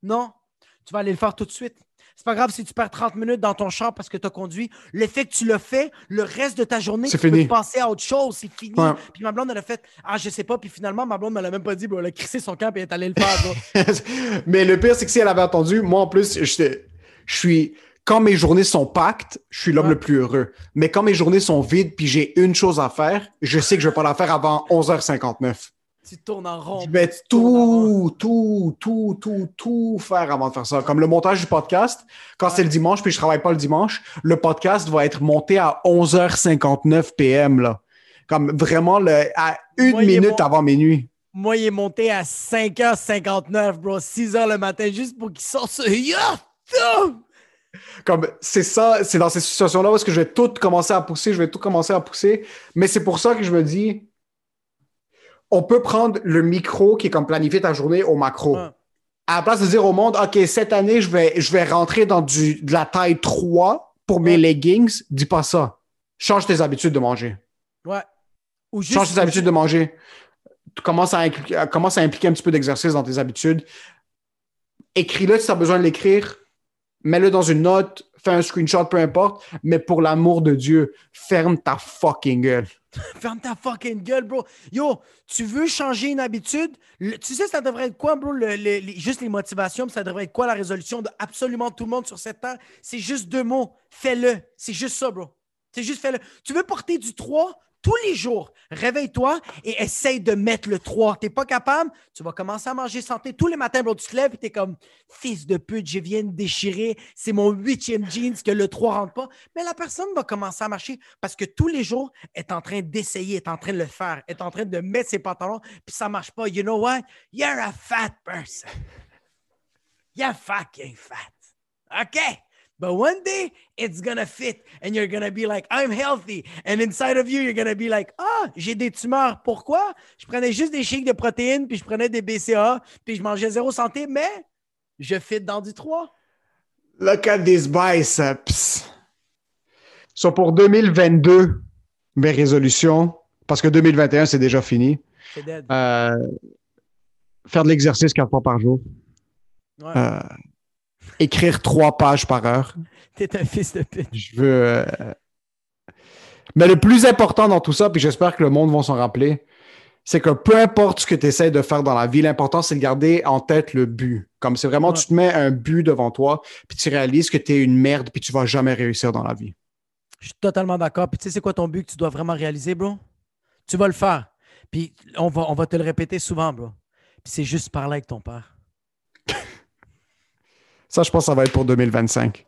non, tu vas aller le faire tout de suite. C'est pas grave si tu perds 30 minutes dans ton char parce que tu as conduit. Le fait que tu l'as fait, le reste de ta journée, C'est tu peux fini. passer à autre chose. C'est fini. Ouais. Puis ma blonde, elle a fait Ah, je sais pas. Puis finalement, ma blonde ne me l'a même pas dit. Elle a crissé son camp et elle est allée le faire. Mais le pire, c'est que si elle avait entendu, moi en plus, j'étais- je suis. Quand mes journées sont pactes, je suis l'homme Ouais. le plus heureux. Mais quand mes journées sont vides puis j'ai une chose à faire, je sais que je vais pas la faire avant 11h59. Tu tournes en rond. Je vais tout, tout, tout, tout, tout faire avant de faire ça. Comme le montage du podcast, quand Ouais. c'est le dimanche puis je travaille pas le dimanche, le podcast va être monté à 11h59 PM, là. Comme vraiment le, à une Moi, minute avant minuit. Moi, il est monté à 5h59, bro. 6h le matin, juste pour qu'il sorte ce. Ya! Ya! Comme c'est ça, c'est dans ces situations-là où est-ce que je vais tout commencer à pousser, je vais tout commencer à pousser. Mais c'est pour ça que je me dis, on peut prendre le micro qui est comme planifier ta journée au macro. À la place de dire au monde, OK, cette année, je vais, je vais rentrer dans du, de la taille 3 pour mes Ouais. leggings, dis pas ça. Change tes habitudes de manger. Ouais. Ou Change juste. tes habitudes de manger. Tu commences à, à- commence à impliquer un petit peu d'exercice dans tes habitudes. Écris-le si tu as besoin de l'écrire. Mets-le dans une note. Fais un screenshot, peu importe. Mais pour l'amour de Dieu, ferme ta fucking gueule. Ferme ta fucking gueule, bro. Yo, tu veux changer une habitude? Tu sais, ça devrait être quoi, bro? Juste les motivations, ça devrait être quoi la résolution de absolument tout le monde sur cette terre? C'est juste deux mots. Fais-le. C'est juste ça, bro. C'est juste fais-le. Tu veux porter du 3 tous les jours. Réveille-toi et essaye de mettre le 3. T'es pas capable? Tu vas commencer à manger santé. Tous les matins, bro, tu te lèves et t'es comme fils de pute, je viens de déchirer. C'est mon huitième jeans que le 3 rentre pas. Mais la personne va commencer à marcher parce que tous les jours, elle est en train d'essayer, est en train de le faire, est en train de mettre ses pantalons, puis ça marche pas. You know what? You're a fat person. You're fucking fat. Okay? But one day, it's gonna fit, and you're gonna be like, I'm healthy. And inside of you, you're gonna be like, ah, j'ai des tumeurs. Pourquoi? Je prenais juste des shakes de protéines, puis je prenais des BCA, puis je mangeais zéro santé, mais je fit dans du 3. Look at these biceps. So pour 2022, mes résolutions, parce que 2021, c'est déjà fini. C'est dead. Euh, faire de l'exercice quatre fois par jour. Ouais. Euh, écrire trois pages par heure. T'es un fils de pute. Je veux. euh, Mais le plus important dans tout ça, puis j'espère que le monde va s'en rappeler, c'est que peu importe ce que tu essaies de faire dans la vie, l'important, c'est de garder en tête le but. Comme c'est vraiment, Ouais. tu te mets un but devant toi, puis tu réalises que tu es une merde, puis tu vas jamais réussir dans la vie. Je suis totalement d'accord. Puis tu sais, c'est quoi ton but que tu dois vraiment réaliser, bro? Tu vas le faire. Puis on va, on va te le répéter souvent, bro. Puis c'est juste parler avec ton père. Ça, je pense que ça va être pour 2025.